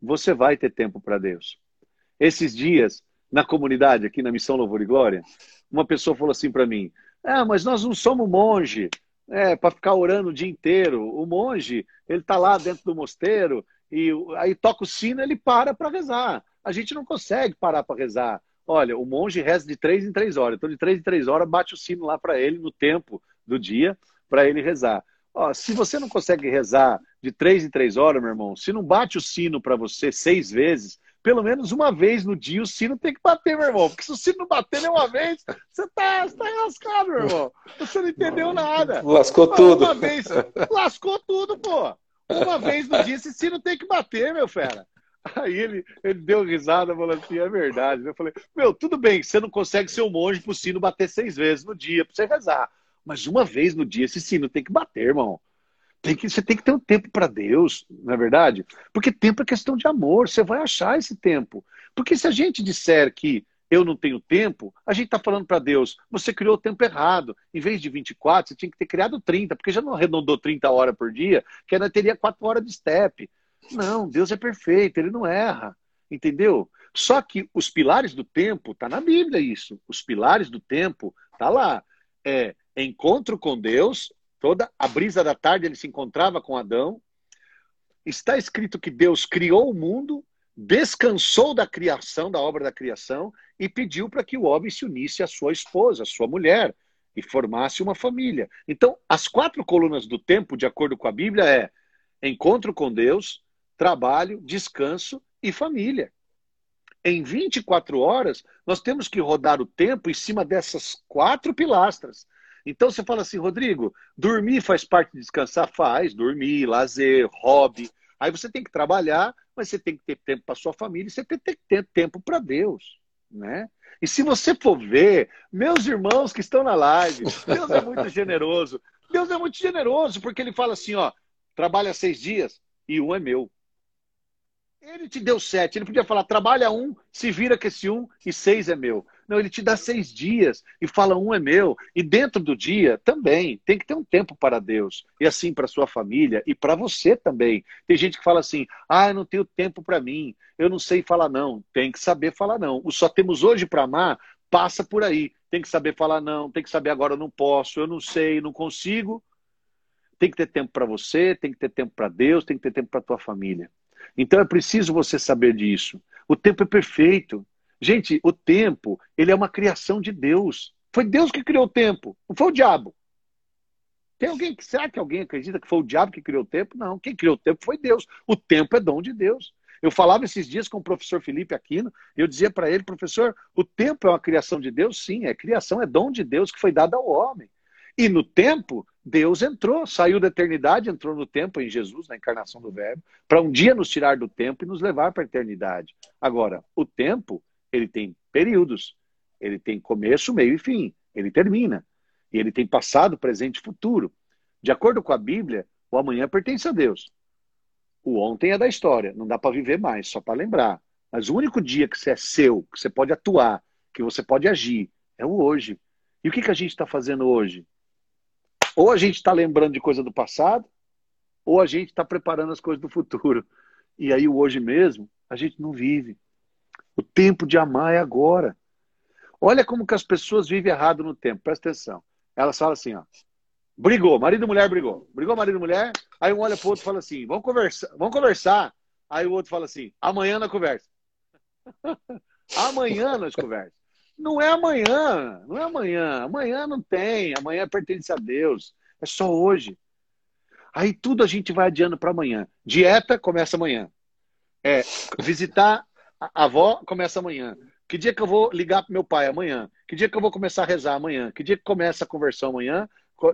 você vai ter tempo para Deus. Esses dias, na comunidade, aqui na Missão Louvor e Glória, uma pessoa falou assim para mim: Ah, mas nós não somos monge é, para ficar orando o dia inteiro. O monge, ele está lá dentro do mosteiro e aí toca o sino ele para para rezar. A gente não consegue parar para rezar. Olha, o monge reza de três em três horas. Então, de três em três horas, bate o sino lá para ele no tempo do dia, para ele rezar. Ó, se você não consegue rezar de três em três horas, meu irmão, se não bate o sino para você seis vezes, pelo menos uma vez no dia o sino tem que bater, meu irmão. Porque se o sino não bater nenhuma vez, você tá, você tá lascado, meu irmão. Você não entendeu nada. Lascou tudo. Uma vez, lascou tudo, pô. Uma vez no dia esse sino tem que bater, meu fera. Aí ele, ele deu risada e falou assim: é verdade. Eu falei: Meu, tudo bem, você não consegue ser um monge pro sino bater seis vezes no dia pra você rezar. Mas uma vez no dia esse sino tem que bater, irmão. Tem que, você tem que ter um tempo para Deus, não é verdade? Porque tempo é questão de amor, você vai achar esse tempo. Porque se a gente disser que eu não tenho tempo, a gente está falando para Deus, você criou o tempo errado. Em vez de 24, você tinha que ter criado 30, porque já não arredondou 30 horas por dia, que ainda teria 4 horas de step. Não, Deus é perfeito, ele não erra. Entendeu? Só que os pilares do tempo, está na Bíblia isso. Os pilares do tempo, está lá. É encontro com Deus, toda a brisa da tarde ele se encontrava com Adão. Está escrito que Deus criou o mundo, descansou da criação, da obra da criação, e pediu para que o homem se unisse à sua esposa, à sua mulher, e formasse uma família. Então, as quatro colunas do tempo, de acordo com a Bíblia, é encontro com Deus, trabalho, descanso e família. Em 24 horas, nós temos que rodar o tempo em cima dessas quatro pilastras. Então você fala assim, Rodrigo, dormir faz parte de descansar? Faz, dormir, lazer, hobby. Aí você tem que trabalhar, mas você tem que ter tempo para sua família e você tem que ter tempo para Deus. Né? E se você for ver, meus irmãos que estão na live, Deus é muito generoso. Deus é muito generoso, porque ele fala assim: ó, trabalha seis dias e um é meu. Ele te deu sete. Ele podia falar: trabalha um, se vira com esse um e seis é meu. Não, ele te dá seis dias e fala um é meu. E dentro do dia também tem que ter um tempo para Deus. E assim para sua família e para você também. Tem gente que fala assim: ah, eu não tenho tempo para mim, eu não sei falar não. Tem que saber falar não. O só temos hoje para amar passa por aí. Tem que saber falar não, tem que saber agora eu não posso, eu não sei, não consigo. Tem que ter tempo para você, tem que ter tempo para Deus, tem que ter tempo para tua família. Então é preciso você saber disso. O tempo é perfeito. Gente, o tempo, ele é uma criação de Deus. Foi Deus que criou o tempo, não foi o diabo. Tem alguém que será que alguém acredita que foi o diabo que criou o tempo? Não, quem criou o tempo foi Deus. O tempo é dom de Deus. Eu falava esses dias com o professor Felipe Aquino, eu dizia para ele, professor, o tempo é uma criação de Deus? Sim, é criação, é dom de Deus que foi dado ao homem. E no tempo, Deus entrou, saiu da eternidade, entrou no tempo em Jesus, na encarnação do Verbo, para um dia nos tirar do tempo e nos levar para a eternidade. Agora, o tempo, ele tem períodos, ele tem começo, meio e fim, ele termina. E ele tem passado, presente e futuro. De acordo com a Bíblia, o amanhã pertence a Deus. O ontem é da história, não dá para viver mais, só para lembrar. Mas o único dia que você é seu, que você pode atuar, que você pode agir, é o hoje. E o que, que a gente está fazendo hoje? Ou a gente está lembrando de coisa do passado, ou a gente está preparando as coisas do futuro. E aí, o hoje mesmo, a gente não vive. O tempo de amar é agora. Olha como que as pessoas vivem errado no tempo, presta atenção. Elas falam assim, ó. Brigou, marido e mulher brigou. Brigou marido e mulher, aí um olha pro outro e fala assim: vamos conversar, vamos conversar. Aí o outro fala assim: amanhã na conversa. amanhã nós conversa. Não é amanhã, não é amanhã. Amanhã não tem, amanhã pertence a Deus. É só hoje. Aí tudo a gente vai adiando para amanhã. Dieta começa amanhã. É, visitar a avó começa amanhã. Que dia que eu vou ligar para meu pai amanhã? Que dia que eu vou começar a rezar amanhã? Que dia que começa a conversão amanhã?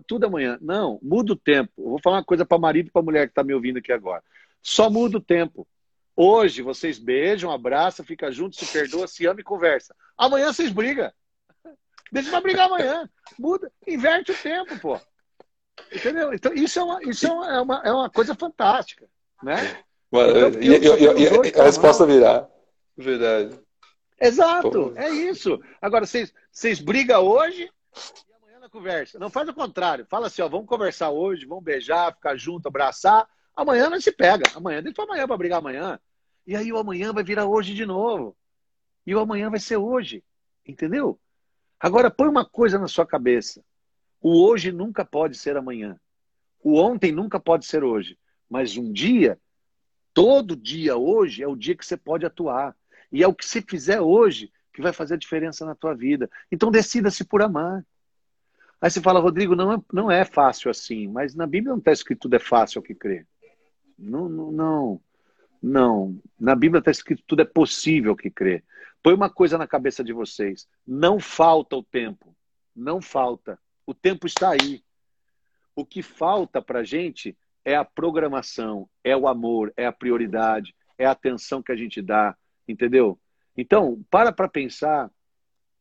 Tudo amanhã. Não, muda o tempo. Eu vou falar uma coisa para marido e para mulher que está me ouvindo aqui agora. Só muda o tempo. Hoje vocês beijam, abraçam, ficam juntos, se perdoam, se amam e conversam. Amanhã vocês brigam. Deixa pra brigar amanhã. Muda, inverte o tempo, pô. Entendeu? Então, isso é uma, isso é uma, é uma, é uma coisa fantástica. Né? Então, e, e, e, a resposta virá. Verdade. Exato, pô. é isso. Agora, vocês, brigam hoje e amanhã na conversa. Não faz o contrário. Fala assim, ó, vamos conversar hoje, vamos beijar, ficar junto, abraçar. Amanhã não se pega. Amanhã, deixa amanhã para brigar amanhã. E aí o amanhã vai virar hoje de novo. E o amanhã vai ser hoje. Entendeu? Agora põe uma coisa na sua cabeça. O hoje nunca pode ser amanhã. O ontem nunca pode ser hoje. Mas um dia, todo dia hoje, é o dia que você pode atuar. E é o que você fizer hoje que vai fazer a diferença na tua vida. Então decida-se por amar. Aí você fala, Rodrigo, não é, não é fácil assim, mas na Bíblia não está escrito tudo é fácil ao que crer. Não, não, não. Na Bíblia está escrito tudo é possível que crê. Põe uma coisa na cabeça de vocês. Não falta o tempo. Não falta. O tempo está aí. O que falta para gente é a programação, é o amor, é a prioridade, é a atenção que a gente dá. Entendeu? Então, para para pensar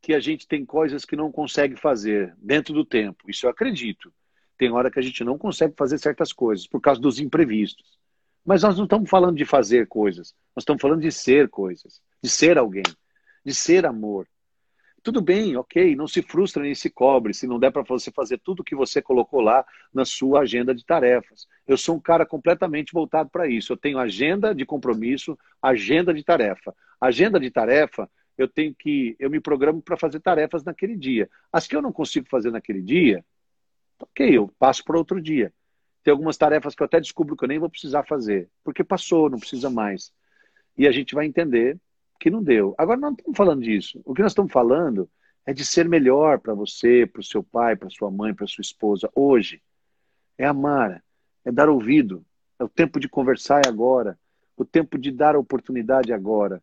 que a gente tem coisas que não consegue fazer dentro do tempo. Isso eu acredito. Tem hora que a gente não consegue fazer certas coisas por causa dos imprevistos. Mas nós não estamos falando de fazer coisas, nós estamos falando de ser coisas, de ser alguém, de ser amor. Tudo bem, ok, não se frustre nem se cobre se não der para você fazer tudo o que você colocou lá na sua agenda de tarefas. Eu sou um cara completamente voltado para isso. Eu tenho agenda de compromisso, agenda de tarefa. Agenda de tarefa, eu tenho que, eu me programo para fazer tarefas naquele dia. As que eu não consigo fazer naquele dia, ok, eu passo para outro dia. Tem algumas tarefas que eu até descubro que eu nem vou precisar fazer, porque passou, não precisa mais. E a gente vai entender que não deu. Agora, não estamos falando disso. O que nós estamos falando é de ser melhor para você, para o seu pai, para sua mãe, para sua esposa, hoje. É amar, é dar ouvido. É o tempo de conversar agora. O tempo de dar oportunidade agora.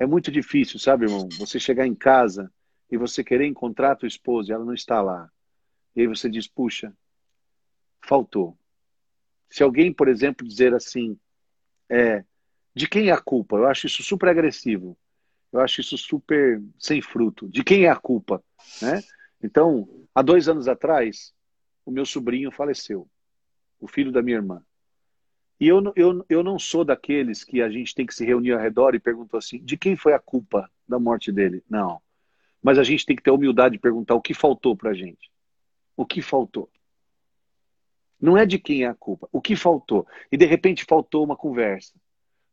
É muito difícil, sabe, irmão? Você chegar em casa e você querer encontrar a tua esposa e ela não está lá. E aí você diz, puxa, faltou. Se alguém, por exemplo, dizer assim, é, de quem é a culpa? Eu acho isso super agressivo. Eu acho isso super sem fruto. De quem é a culpa? Né? Então, há dois anos atrás, o meu sobrinho faleceu, o filho da minha irmã. E eu, eu, eu não sou daqueles que a gente tem que se reunir ao redor e perguntar assim: de quem foi a culpa da morte dele? Não. Mas a gente tem que ter a humildade de perguntar o que faltou para a gente. O que faltou? Não é de quem é a culpa. O que faltou? E de repente faltou uma conversa,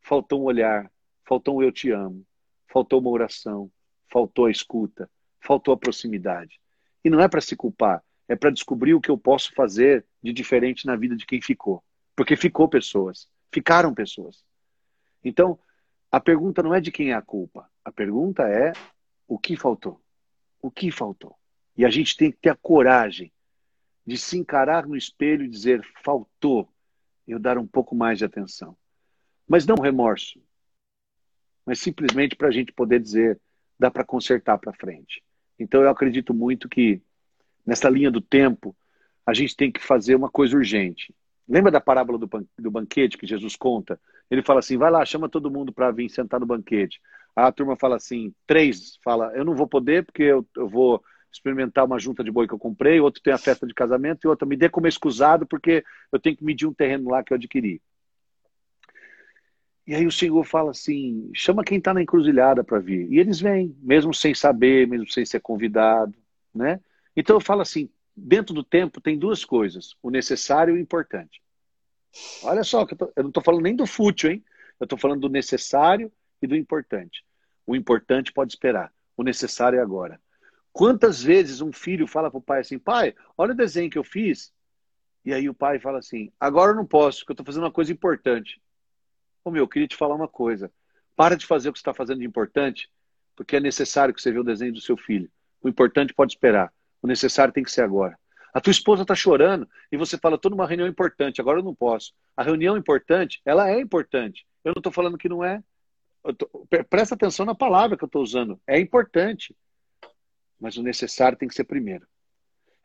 faltou um olhar, faltou um eu te amo, faltou uma oração, faltou a escuta, faltou a proximidade. E não é para se culpar, é para descobrir o que eu posso fazer de diferente na vida de quem ficou. Porque ficou pessoas, ficaram pessoas. Então, a pergunta não é de quem é a culpa, a pergunta é o que faltou? O que faltou? E a gente tem que ter a coragem de se encarar no espelho e dizer: faltou eu dar um pouco mais de atenção. Mas não remorso, mas simplesmente para a gente poder dizer: dá para consertar para frente. Então eu acredito muito que nessa linha do tempo a gente tem que fazer uma coisa urgente. Lembra da parábola do, do banquete que Jesus conta? Ele fala assim: vai lá, chama todo mundo para vir sentar no banquete. A turma fala assim: três, fala, eu não vou poder porque eu, eu vou experimentar uma junta de boi que eu comprei, outro tem a festa de casamento e outro me dê como escusado porque eu tenho que medir um terreno lá que eu adquiri. E aí o Senhor fala assim: chama quem está na encruzilhada para vir. E eles vêm, mesmo sem saber, mesmo sem ser convidado, né? Então eu falo assim: dentro do tempo tem duas coisas, o necessário e o importante. Olha só, eu, tô, eu não estou falando nem do fútil, hein? Eu estou falando do necessário e do importante. O importante pode esperar, o necessário é agora. Quantas vezes um filho fala para o pai assim, pai, olha o desenho que eu fiz. E aí o pai fala assim, agora eu não posso, porque eu estou fazendo uma coisa importante. Ô meu, eu queria te falar uma coisa. Para de fazer o que você está fazendo de importante, porque é necessário que você veja o desenho do seu filho. O importante pode esperar. O necessário tem que ser agora. A tua esposa está chorando e você fala, estou numa reunião importante, agora eu não posso. A reunião importante, ela é importante. Eu não estou falando que não é. Tô... Presta atenção na palavra que eu estou usando. É importante mas o necessário tem que ser primeiro.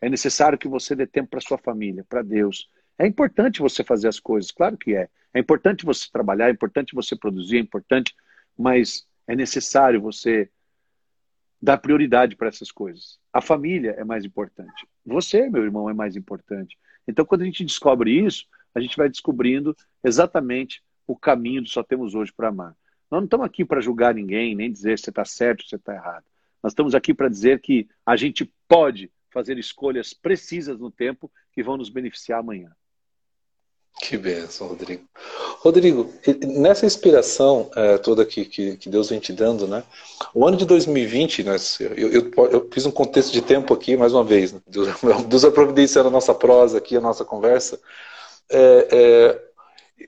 É necessário que você dê tempo para sua família, para Deus. É importante você fazer as coisas, claro que é. É importante você trabalhar, é importante você produzir, é importante, mas é necessário você dar prioridade para essas coisas. A família é mais importante. Você, meu irmão, é mais importante. Então, quando a gente descobre isso, a gente vai descobrindo exatamente o caminho do só temos hoje para amar. Nós não estamos aqui para julgar ninguém, nem dizer se está certo ou se está errado. Nós estamos aqui para dizer que a gente pode fazer escolhas precisas no tempo que vão nos beneficiar amanhã. Que benção, Rodrigo. Rodrigo, nessa inspiração é, toda que, que, que, Deus vem te dando, né? O ano de 2020, né, eu, eu, eu fiz um contexto de tempo aqui, mais uma vez, né? Deus, Deus é a nossa prosa aqui, a nossa conversa. É, é,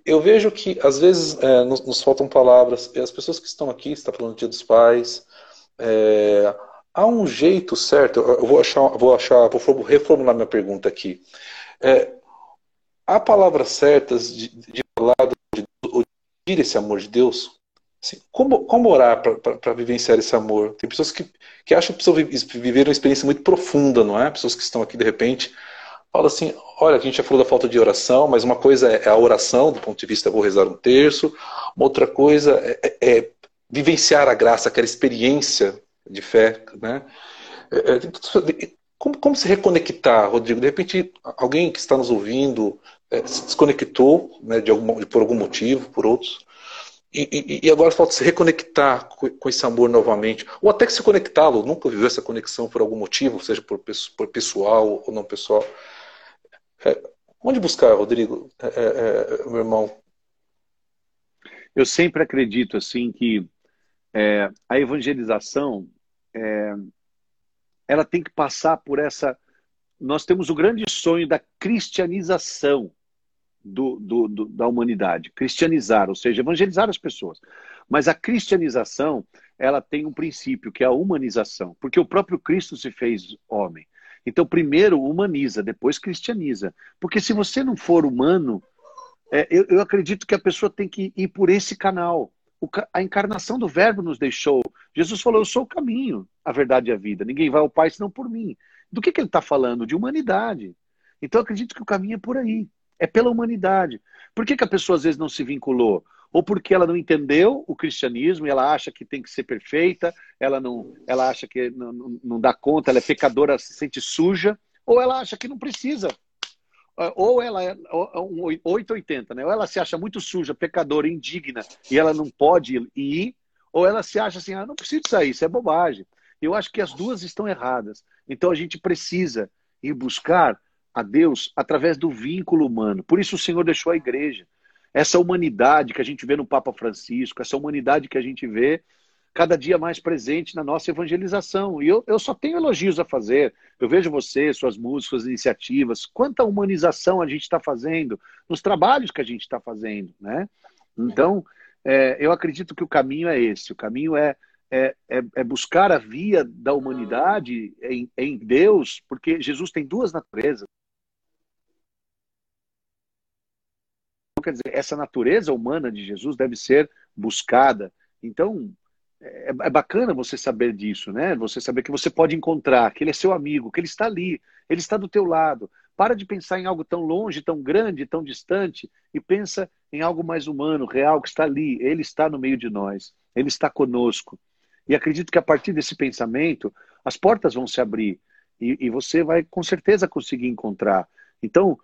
eu vejo que, às vezes, é, nos, nos, faltam palavras, e as pessoas que estão aqui, está falando do Dia dos Pais, é, há um jeito certo, eu vou achar, vou achar, vou reformular minha pergunta aqui. É, há palavras certas de, de falar de, de, esse amor de Deus? Assim, como, como orar para vivenciar esse amor? Tem pessoas que, que acham que precisam viver uma experiência muito profunda, não é? Pessoas que estão aqui de repente falam assim: olha, a gente já falou da falta de oração, mas uma coisa é a oração, do ponto de vista, vou rezar um terço, uma outra coisa é, é, é vivenciar a graça, aquela experiência de fé, né? É, é, como, como se reconectar, Rodrigo? De repente, alguém que está nos ouvindo é, se desconectou né, de algum, por algum motivo, por outros, e, e, e agora falta se reconectar com, com, esse amor novamente, ou até que se conectá-lo, nunca viveu essa conexão por algum motivo, seja por, por pessoal ou não pessoal. É, onde buscar, Rodrigo, é, é, meu irmão? Eu sempre acredito assim que é, a evangelização é, ela tem que passar por essa. Nós temos o grande sonho da cristianização do, do, do, da humanidade, cristianizar, ou seja, evangelizar as pessoas. Mas a cristianização ela tem um princípio que é a humanização, porque o próprio Cristo se fez homem. Então, primeiro humaniza, depois cristianiza. Porque se você não for humano, é, eu, eu acredito que a pessoa tem que ir por esse canal a encarnação do Verbo nos deixou. Jesus falou: Eu sou o caminho, a verdade e a vida. Ninguém vai ao Pai senão por mim. Do que, que ele está falando? De humanidade. Então eu acredito que o caminho é por aí. É pela humanidade. Por que, que a pessoa às vezes não se vinculou? Ou porque ela não entendeu o cristianismo e ela acha que tem que ser perfeita, ela não, ela acha que não, não, não dá conta, ela é pecadora, se sente suja, ou ela acha que não precisa. Ah, ou ela é um 880, né? Ou ela se acha muito suja, pecadora, indigna, e ela não pode ir, ou ela se acha assim, ah, não preciso sair, isso é bobagem. Eu acho que as duas estão erradas. Então a gente precisa ir buscar a Deus através do vínculo humano. Por isso o Senhor deixou a igreja. Essa humanidade que a gente vê no Papa Francisco, essa humanidade que a gente vê cada dia mais presente na nossa evangelização. E eu, eu só tenho elogios a fazer. Eu vejo você, suas músicas, suas iniciativas, quanta humanização a gente está fazendo nos trabalhos que a gente está fazendo. Né? Então, é, eu acredito que o caminho é esse. O caminho é, é, é, é buscar a via da humanidade em, em Deus, porque Jesus tem duas naturezas. Quer dizer, essa natureza humana de Jesus deve ser buscada. Então, é, é, bacana você saber disso, né? Você saber que você pode encontrar, que ele é seu amigo, que ele está ali, ele está do teu lado. Para de pensar em algo tão longe, tão grande, tão distante e pensa em algo mais humano, real, que está ali. Ele está no meio de nós, ele está conosco. E acredito que a partir desse pensamento, as portas vão se abrir e, e você vai com certeza conseguir encontrar. Então,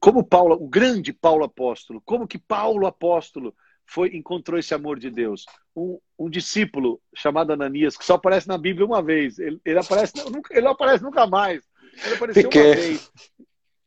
como Paulo, o grande Paulo apóstolo, como que Paulo apóstolo foi encontrou esse amor de Deus. Um, um, discípulo chamado Ananias, que só aparece na Bíblia uma vez. Ele, ele aparece, nunca, ele não aparece nunca mais. Ele apareceu Fiquei. uma vez.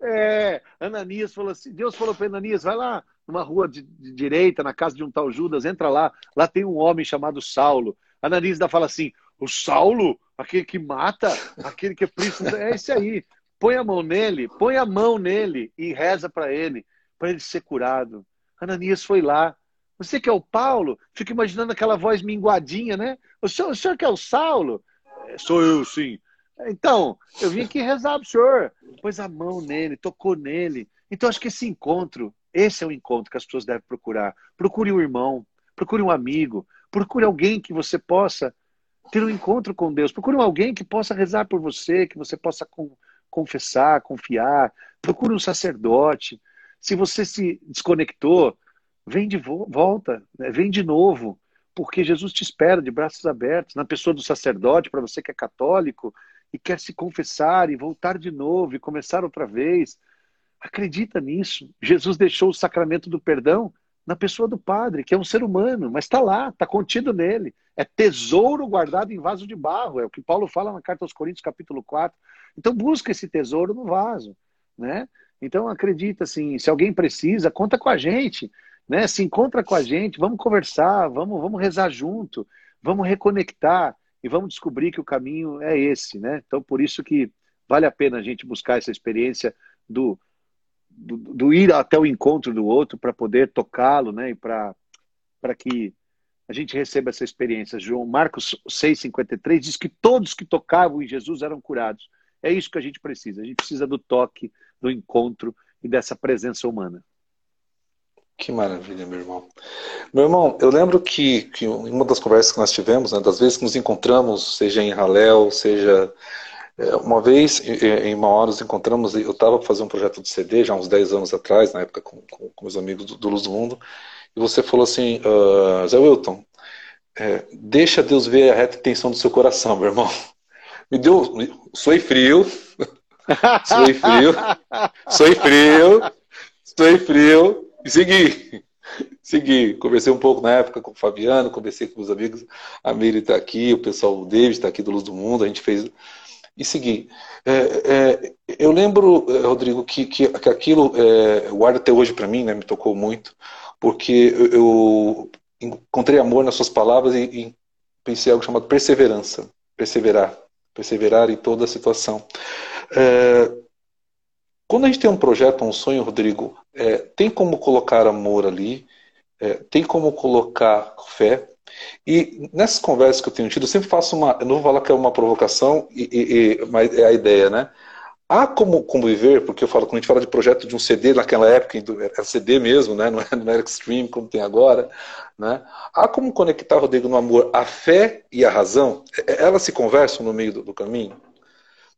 É, Ananias falou assim, Deus falou para Ananias, vai lá numa rua de, de, direita, na casa de um tal Judas, entra lá, lá tem um homem chamado Saulo. Ananias ainda fala assim, o Saulo, aquele que mata, aquele que é príncipe, é esse aí. Põe a mão nele, põe a mão nele e reza para ele, para ele ser curado. Ananias foi lá, você que é o Paulo, fica imaginando aquela voz minguadinha, né? O senhor, o senhor que é o Saulo? É, sou eu, sim. Então, eu vim aqui rezar pro senhor. Pôs a mão nele, tocou nele. Então, acho que esse encontro, esse é o encontro que as pessoas devem procurar. Procure um irmão, procure um amigo, procure alguém que você possa ter um encontro com Deus. Procure alguém que possa rezar por você, que você possa confessar, confiar. Procure um sacerdote. Se você se desconectou, Vem de volta, né? vem de novo, porque Jesus te espera de braços abertos, na pessoa do sacerdote, para você que é católico e quer se confessar e voltar de novo e começar outra vez. Acredita nisso. Jesus deixou o sacramento do perdão na pessoa do padre, que é um ser humano, mas está lá, está contido nele. É tesouro guardado em vaso de barro, é o que Paulo fala na carta aos Coríntios, capítulo 4. Então busca esse tesouro no vaso, né? Então acredita assim, se alguém precisa, conta com a gente né? Se encontra com a gente, vamos conversar, vamos, vamos rezar junto, vamos reconectar e vamos descobrir que o caminho é esse, né? Então, por isso que vale a pena a gente buscar essa experiência do, do, do ir até o encontro do outro para poder tocá-lo, né? E para que a gente receba essa experiência. João Marcos 6,53 diz que todos que tocavam em Jesus eram curados. É isso que a gente precisa. A gente precisa do toque, do encontro e dessa presença humana. Que maravilha, meu irmão. Meu irmão, eu lembro que, que uma das conversas que nós tivemos, né, das vezes que nos encontramos, seja em Halel, seja. É, uma vez em Mauá nos encontramos, eu estava fazendo um projeto de CD já uns 10 anos atrás, na época com, com, com meus amigos do, do, Luz do Mundo, e você falou assim, uh, Zé Wilton, é, deixa Deus ver a reta intenção do seu coração, meu irmão. Me deu. Suei frio. suei frio. Suei frio. Suei frio. E segui. Segui. Conversei um pouco na época com o Fabiano, conversei com os amigos. A Miri está aqui, o pessoal, o David está aqui do Luz do Mundo. A gente fez. E segui. É, é, eu lembro, é, Rodrigo, que, que, que aquilo é, guarda até hoje para mim, né, me tocou muito, porque eu, encontrei amor nas suas palavras e, e pensei algo chamado perseverança. Perseverar. Perseverar em toda a situação. É, quando a gente tem um projeto, um sonho, Rodrigo, é, tem como colocar amor ali, é, tem como colocar fé. E nessas conversas que eu tenho tido, eu sempre faço uma. Eu não vou falar que é uma provocação, e, e, mas é a ideia, né? Há como conviver, porque eu falo, quando a gente fala de projeto de um CD naquela época, era CD mesmo, né? não, era, não era Extreme como tem agora, né? há como conectar, Rodrigo, no amor a fé e a razão? É, elas se conversam no meio do, do caminho?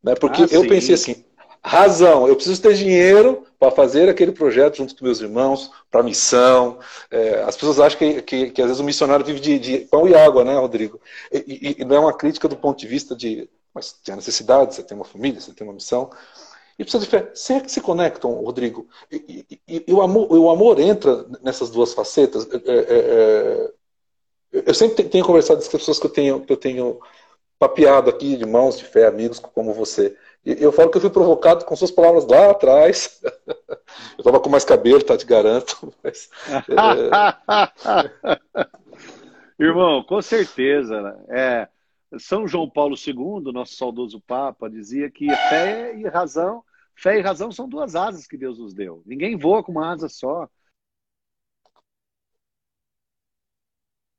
Né? Porque ah, eu pensei assim, razão, eu preciso ter dinheiro para fazer aquele projeto junto com meus irmãos, para missão. É, as pessoas acham que, que, que, às vezes o missionário vive de, de pão e água, né, Rodrigo? E, e, e, não é uma crítica do ponto de vista de, mas tem a necessidade, você tem uma família, você tem uma missão. E precisa de fé. Se, se conectam, Rodrigo. E, e, o, amor, o amor entra nessas duas facetas. É, é, é eu sempre tenho conversado com as pessoas que eu tenho, que eu tenho papeado aqui de irmãos de fé, amigos como você. Eu falo que eu fui provocado com suas palavras lá atrás. Eu estava com mais cabelo, tá? Te garanto. Mas, é... Irmão, com certeza. É, São João Paulo II, nosso saudoso Papa, dizia que fé e razão, fé e razão são duas asas que Deus nos deu. Ninguém voa com uma asa só.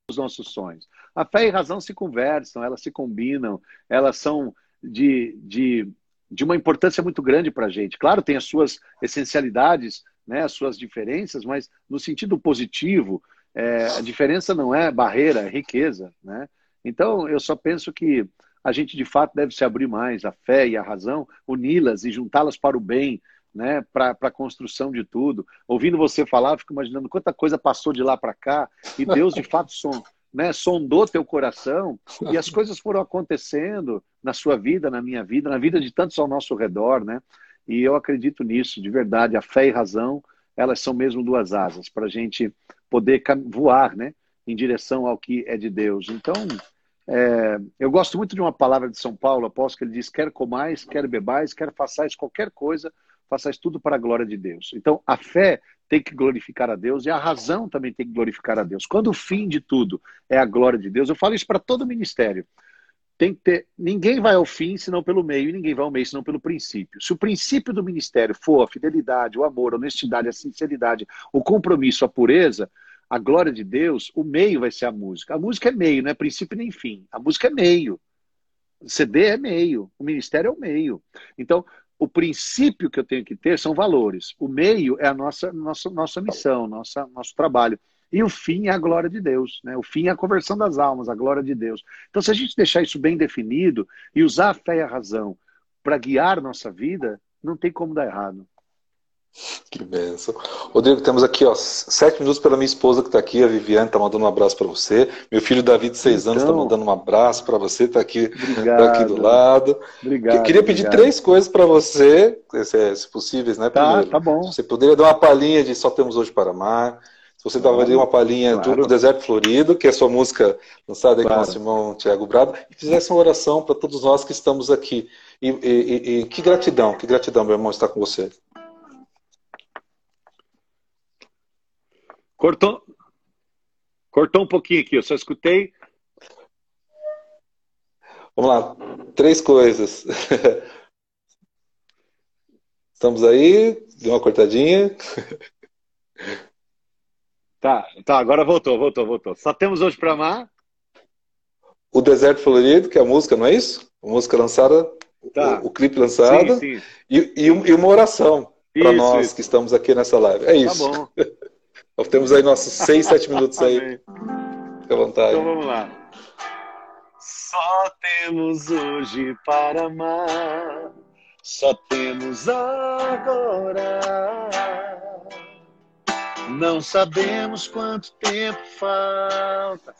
Os nossos sonhos. A fé e a razão se conversam, elas se combinam, elas são de, de de uma importância muito grande para a gente. Claro, tem as suas essencialidades, né, as suas diferenças, mas no sentido positivo, é, a diferença não é barreira, é riqueza. Né? Então, eu só penso que a gente de fato deve se abrir mais a fé e a razão, uni-las e juntá-las para o bem, né, para a construção de tudo. Ouvindo você falar, fico imaginando quanta coisa passou de lá para cá e Deus de fato som, né, sondou teu coração e as coisas foram acontecendo na sua vida, na minha vida, na vida de tantos ao nosso redor, né? E eu acredito nisso, de verdade. A fé e a razão, elas são mesmo duas asas para a gente poder voar, né, em direção ao que é de Deus. Então, é, eu gosto muito de uma palavra de São Paulo, após que ele diz: quer comais, quer bebais, quer façais qualquer coisa, façais tudo para a glória de Deus. Então, a fé tem que glorificar a Deus e a razão também tem que glorificar a Deus. Quando o fim de tudo é a glória de Deus, eu falo isso para todo ministério. Tem que ter, ninguém vai ao fim senão pelo meio e ninguém vai ao meio senão pelo princípio. Se o princípio do ministério for a fidelidade, o amor, a honestidade, a sinceridade, o compromisso, a pureza, a glória de Deus, o meio vai ser a música. A música é meio, não é princípio nem fim. A música é meio. CD é meio, o ministério é o meio. Então, o princípio que eu tenho que ter são valores. O meio é a nossa, nossa, nossa missão, nossa, nosso trabalho. E o fim é a glória de Deus. Né? O fim é a conversão das almas, a glória de Deus. Então, se a gente deixar isso bem definido e usar a fé e a razão para guiar nossa vida, não tem como dar errado. Que benção. Rodrigo, temos aqui ó, sete minutos pela minha esposa que está aqui, a Viviane, está mandando um abraço para você. Meu filho Davi, de seis então, anos, está mandando um abraço para você, está aqui, tá aqui do lado. Obrigado. queria pedir obrigado. três coisas para você, se, se possíveis, né? Tá, Primeiro, tá bom. Você poderia dar uma palhinha de Só Temos Hoje para Amar. Se você claro, daria uma palhinha claro. do Deserto Florido, que é a sua música lançada claro. com o nosso irmão Tiago Brado, e fizesse uma oração para todos nós que estamos aqui. E, e, e, e que gratidão, que gratidão, meu irmão, estar com você. Cortou, cortou um pouquinho aqui, eu só escutei. Vamos lá, três coisas. Estamos aí, deu uma cortadinha. Tá, tá, agora voltou, voltou, voltou. Só temos hoje para amar? O Deserto Florido, que é a música, não é isso? A música lançada, tá. o, o clipe lançado. Sim, sim. E, e, e, uma oração para nós isso. que estamos aqui nessa live. É tá isso. Tá bom. Nós temos aí nossos seis, sete minutos aí. Fique à vontade. Então vamos lá. Só temos hoje para amar, só temos agora. Não sabemos quanto tempo falta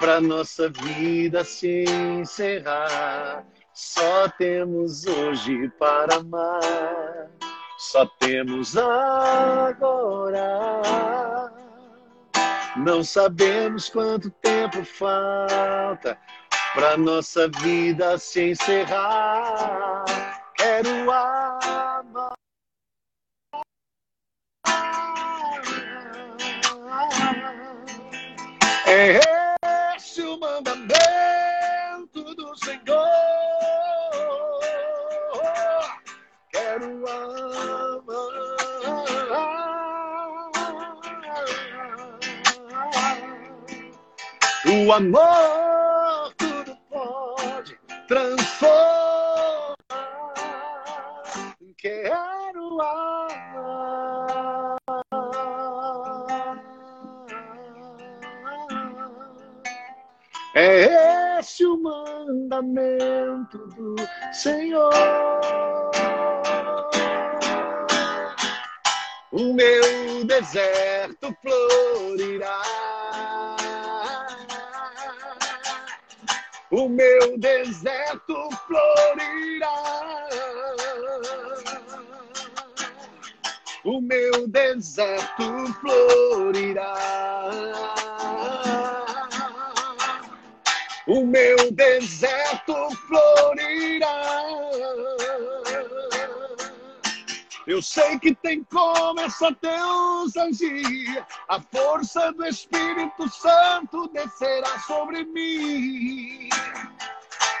para nossa vida se encerrar. Só temos hoje para amar só temos agora. Não sabemos quanto tempo falta para nossa vida se encerrar. Quero amar. É esse O amor tudo pode transformar. Quero amar. É esse o mandamento do Senhor. O meu deserto florirá. Meu deserto florirá. O meu deserto florirá. O meu deserto florirá. Eu sei que tem como essa Deus agir. A força do Espírito Santo descerá sobre mim.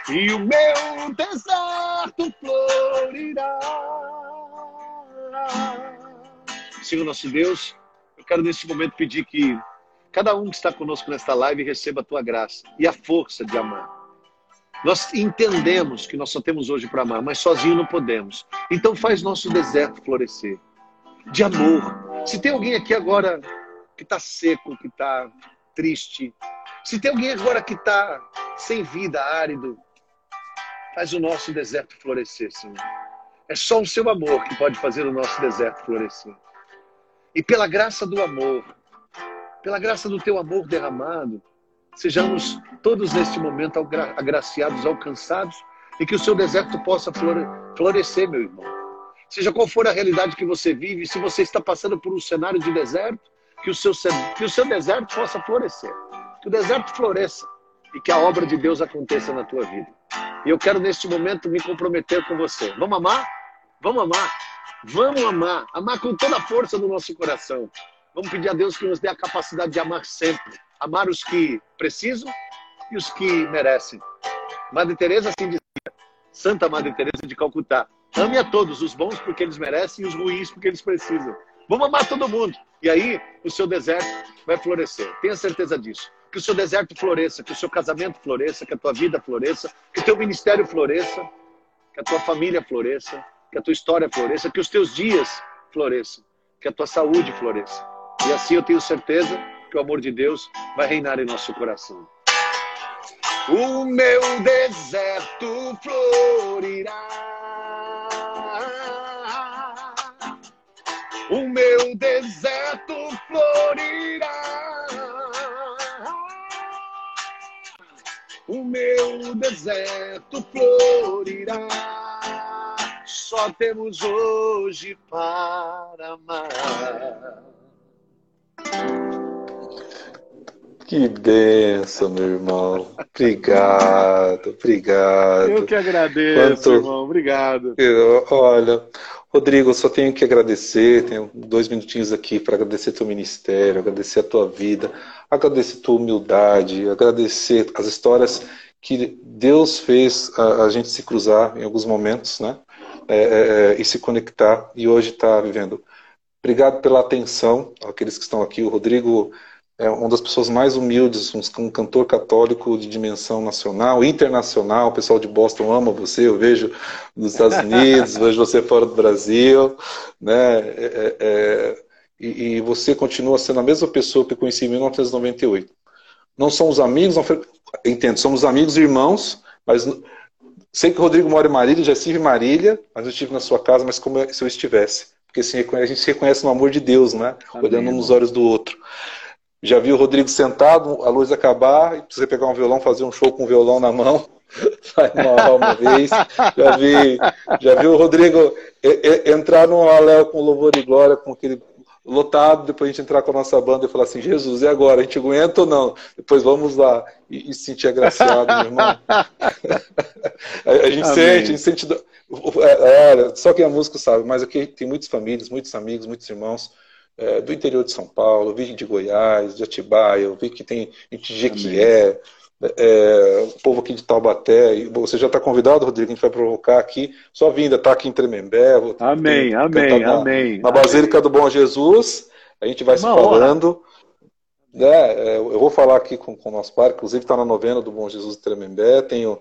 E o meu deserto florirá. Senhor nosso Deus, eu quero nesse momento pedir que cada um que está conosco nesta live receba a tua graça e a força de amar. Nós entendemos que nós só temos hoje para amar, mas sozinho não podemos. Então faz nosso deserto florescer de amor. Se tem alguém aqui agora que está seco, que está triste, se tem alguém agora que está sem vida, árido, faz o nosso deserto florescer, Senhor. É só o seu amor que pode fazer o nosso deserto florescer. E pela graça do amor, pela graça do teu amor derramado, Sejamos todos neste momento agraciados, alcançados e que o seu deserto possa florescer, meu irmão. Seja qual for a realidade que você vive, se você está passando por um cenário de deserto, que o seu, que o seu deserto possa florescer. Que o deserto floresça e que a obra de Deus aconteça na tua vida. E eu quero neste momento me comprometer com você. Vamos amar? Vamos amar. Vamos amar. Amar com toda a força do nosso coração. Vamos pedir a Deus que nos dê a capacidade de amar sempre amar os que precisam e os que merecem. Madre Teresa assim dizia, Santa Madre Teresa de Calcutá, ame a todos, os bons porque eles merecem e os ruins porque eles precisam. Vamos amar todo mundo. E aí o seu deserto vai florescer. Tenha certeza disso. Que o seu deserto floresça, que o seu casamento floresça, que a tua vida floresça, que o teu ministério floresça, que a tua família floresça, que a tua história floresça, que os teus dias floresçam, que a tua saúde floresça. E assim eu tenho certeza que o amor de Deus vai reinar em nosso coração. O meu deserto florirá. O meu deserto florirá. O meu deserto florirá. Só temos hoje para amar. Que benção, meu irmão. Obrigado, obrigado. Eu que agradeço, Quanto... irmão. Obrigado. Eu, olha, Rodrigo, eu só tenho que agradecer. Tenho dois minutinhos aqui para agradecer teu ministério, agradecer a tua vida, agradecer tua humildade, agradecer as histórias que Deus fez a, a gente se cruzar em alguns momentos, né? É, é, é e se conectar e hoje está vivendo. Obrigado pela atenção, aqueles que estão aqui. O Rodrigo é uma das pessoas mais humildes, um, cantor católico de dimensão nacional, internacional. O pessoal de Boston ama você, eu vejo nos Estados Unidos, vejo você fora do Brasil, né? É, é, é, e, e, você continua sendo a mesma pessoa que eu conheci em 1998. Não somos amigos, não entendo, somos amigos e irmãos, mas sei que o Rodrigo mora em Marília, já estive em Marília, mas eu estive na sua casa, mas como se eu estivesse. Porque assim, a gente se reconhece no amor de Deus, né? Amém. Olhando nos olhos do outro. Já vi o Rodrigo sentado, a luz acabar, e precisa pegar um violão, fazer um show com o violão na mão. Vai uma, uma vez. Já vi, já vi o Rodrigo entrar num aléu com louvor e glória, com aquele lotado, depois a gente entrar com a nossa banda e falar assim, Jesus, e agora? A gente aguenta ou não? Depois vamos lá e, e se sentir agraciado, meu irmão. a, a, gente Amém. sente, a gente sente. É, é, só quem é músico sabe, mas aqui tem muitas famílias, muitos amigos, muitos irmãos é, do interior de São Paulo, vi de Goiás, de Atibaia, eu vi que tem gente de Jequié, é, o povo aqui de Taubaté. Você já está convidado, Rodrigo, a gente vai provocar aqui. Só vinda, está aqui em Tremembé. Amém, amém, na, amém. Na Basílica do Bom Jesus, a gente vai Uma se falando. Né, eu vou falar aqui com, com o nosso pai, inclusive está na novena do Bom Jesus de Tremembé, tenho,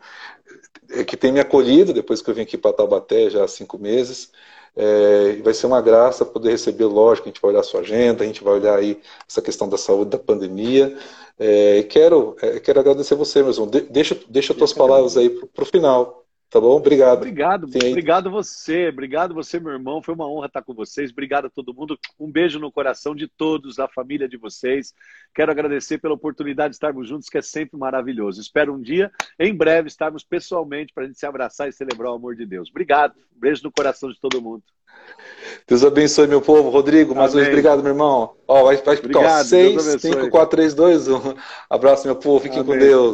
é, que tem me acolhido depois que eu vim aqui para Taubaté já há cinco meses. É, vai ser uma graça poder receber, lógico, a gente vai olhar a sua agenda, a gente vai olhar aí essa questão da saúde, da pandemia. É, quero, é, quero agradecer você, meu irmão. De, deixa, deixa tuas palavras aí para o final. Tá bom? Obrigado. Obrigado, obrigado você, obrigado você, meu irmão. Foi uma honra estar com vocês. Obrigado a todo mundo. Um beijo no coração de todos, da família de vocês. Quero agradecer pela oportunidade de estarmos juntos, que é sempre maravilhoso. Espero um dia, em breve, estarmos pessoalmente para a gente se abraçar e celebrar o amor de Deus. Obrigado. Um beijo no coração de todo mundo. Deus abençoe, meu povo. Rodrigo, mais uma vez, obrigado, meu irmão. Ó, vai, vai ficar 6, 5, 4, 3, 2, 1. Abraço, meu povo. Fiquem Amém. com Deus.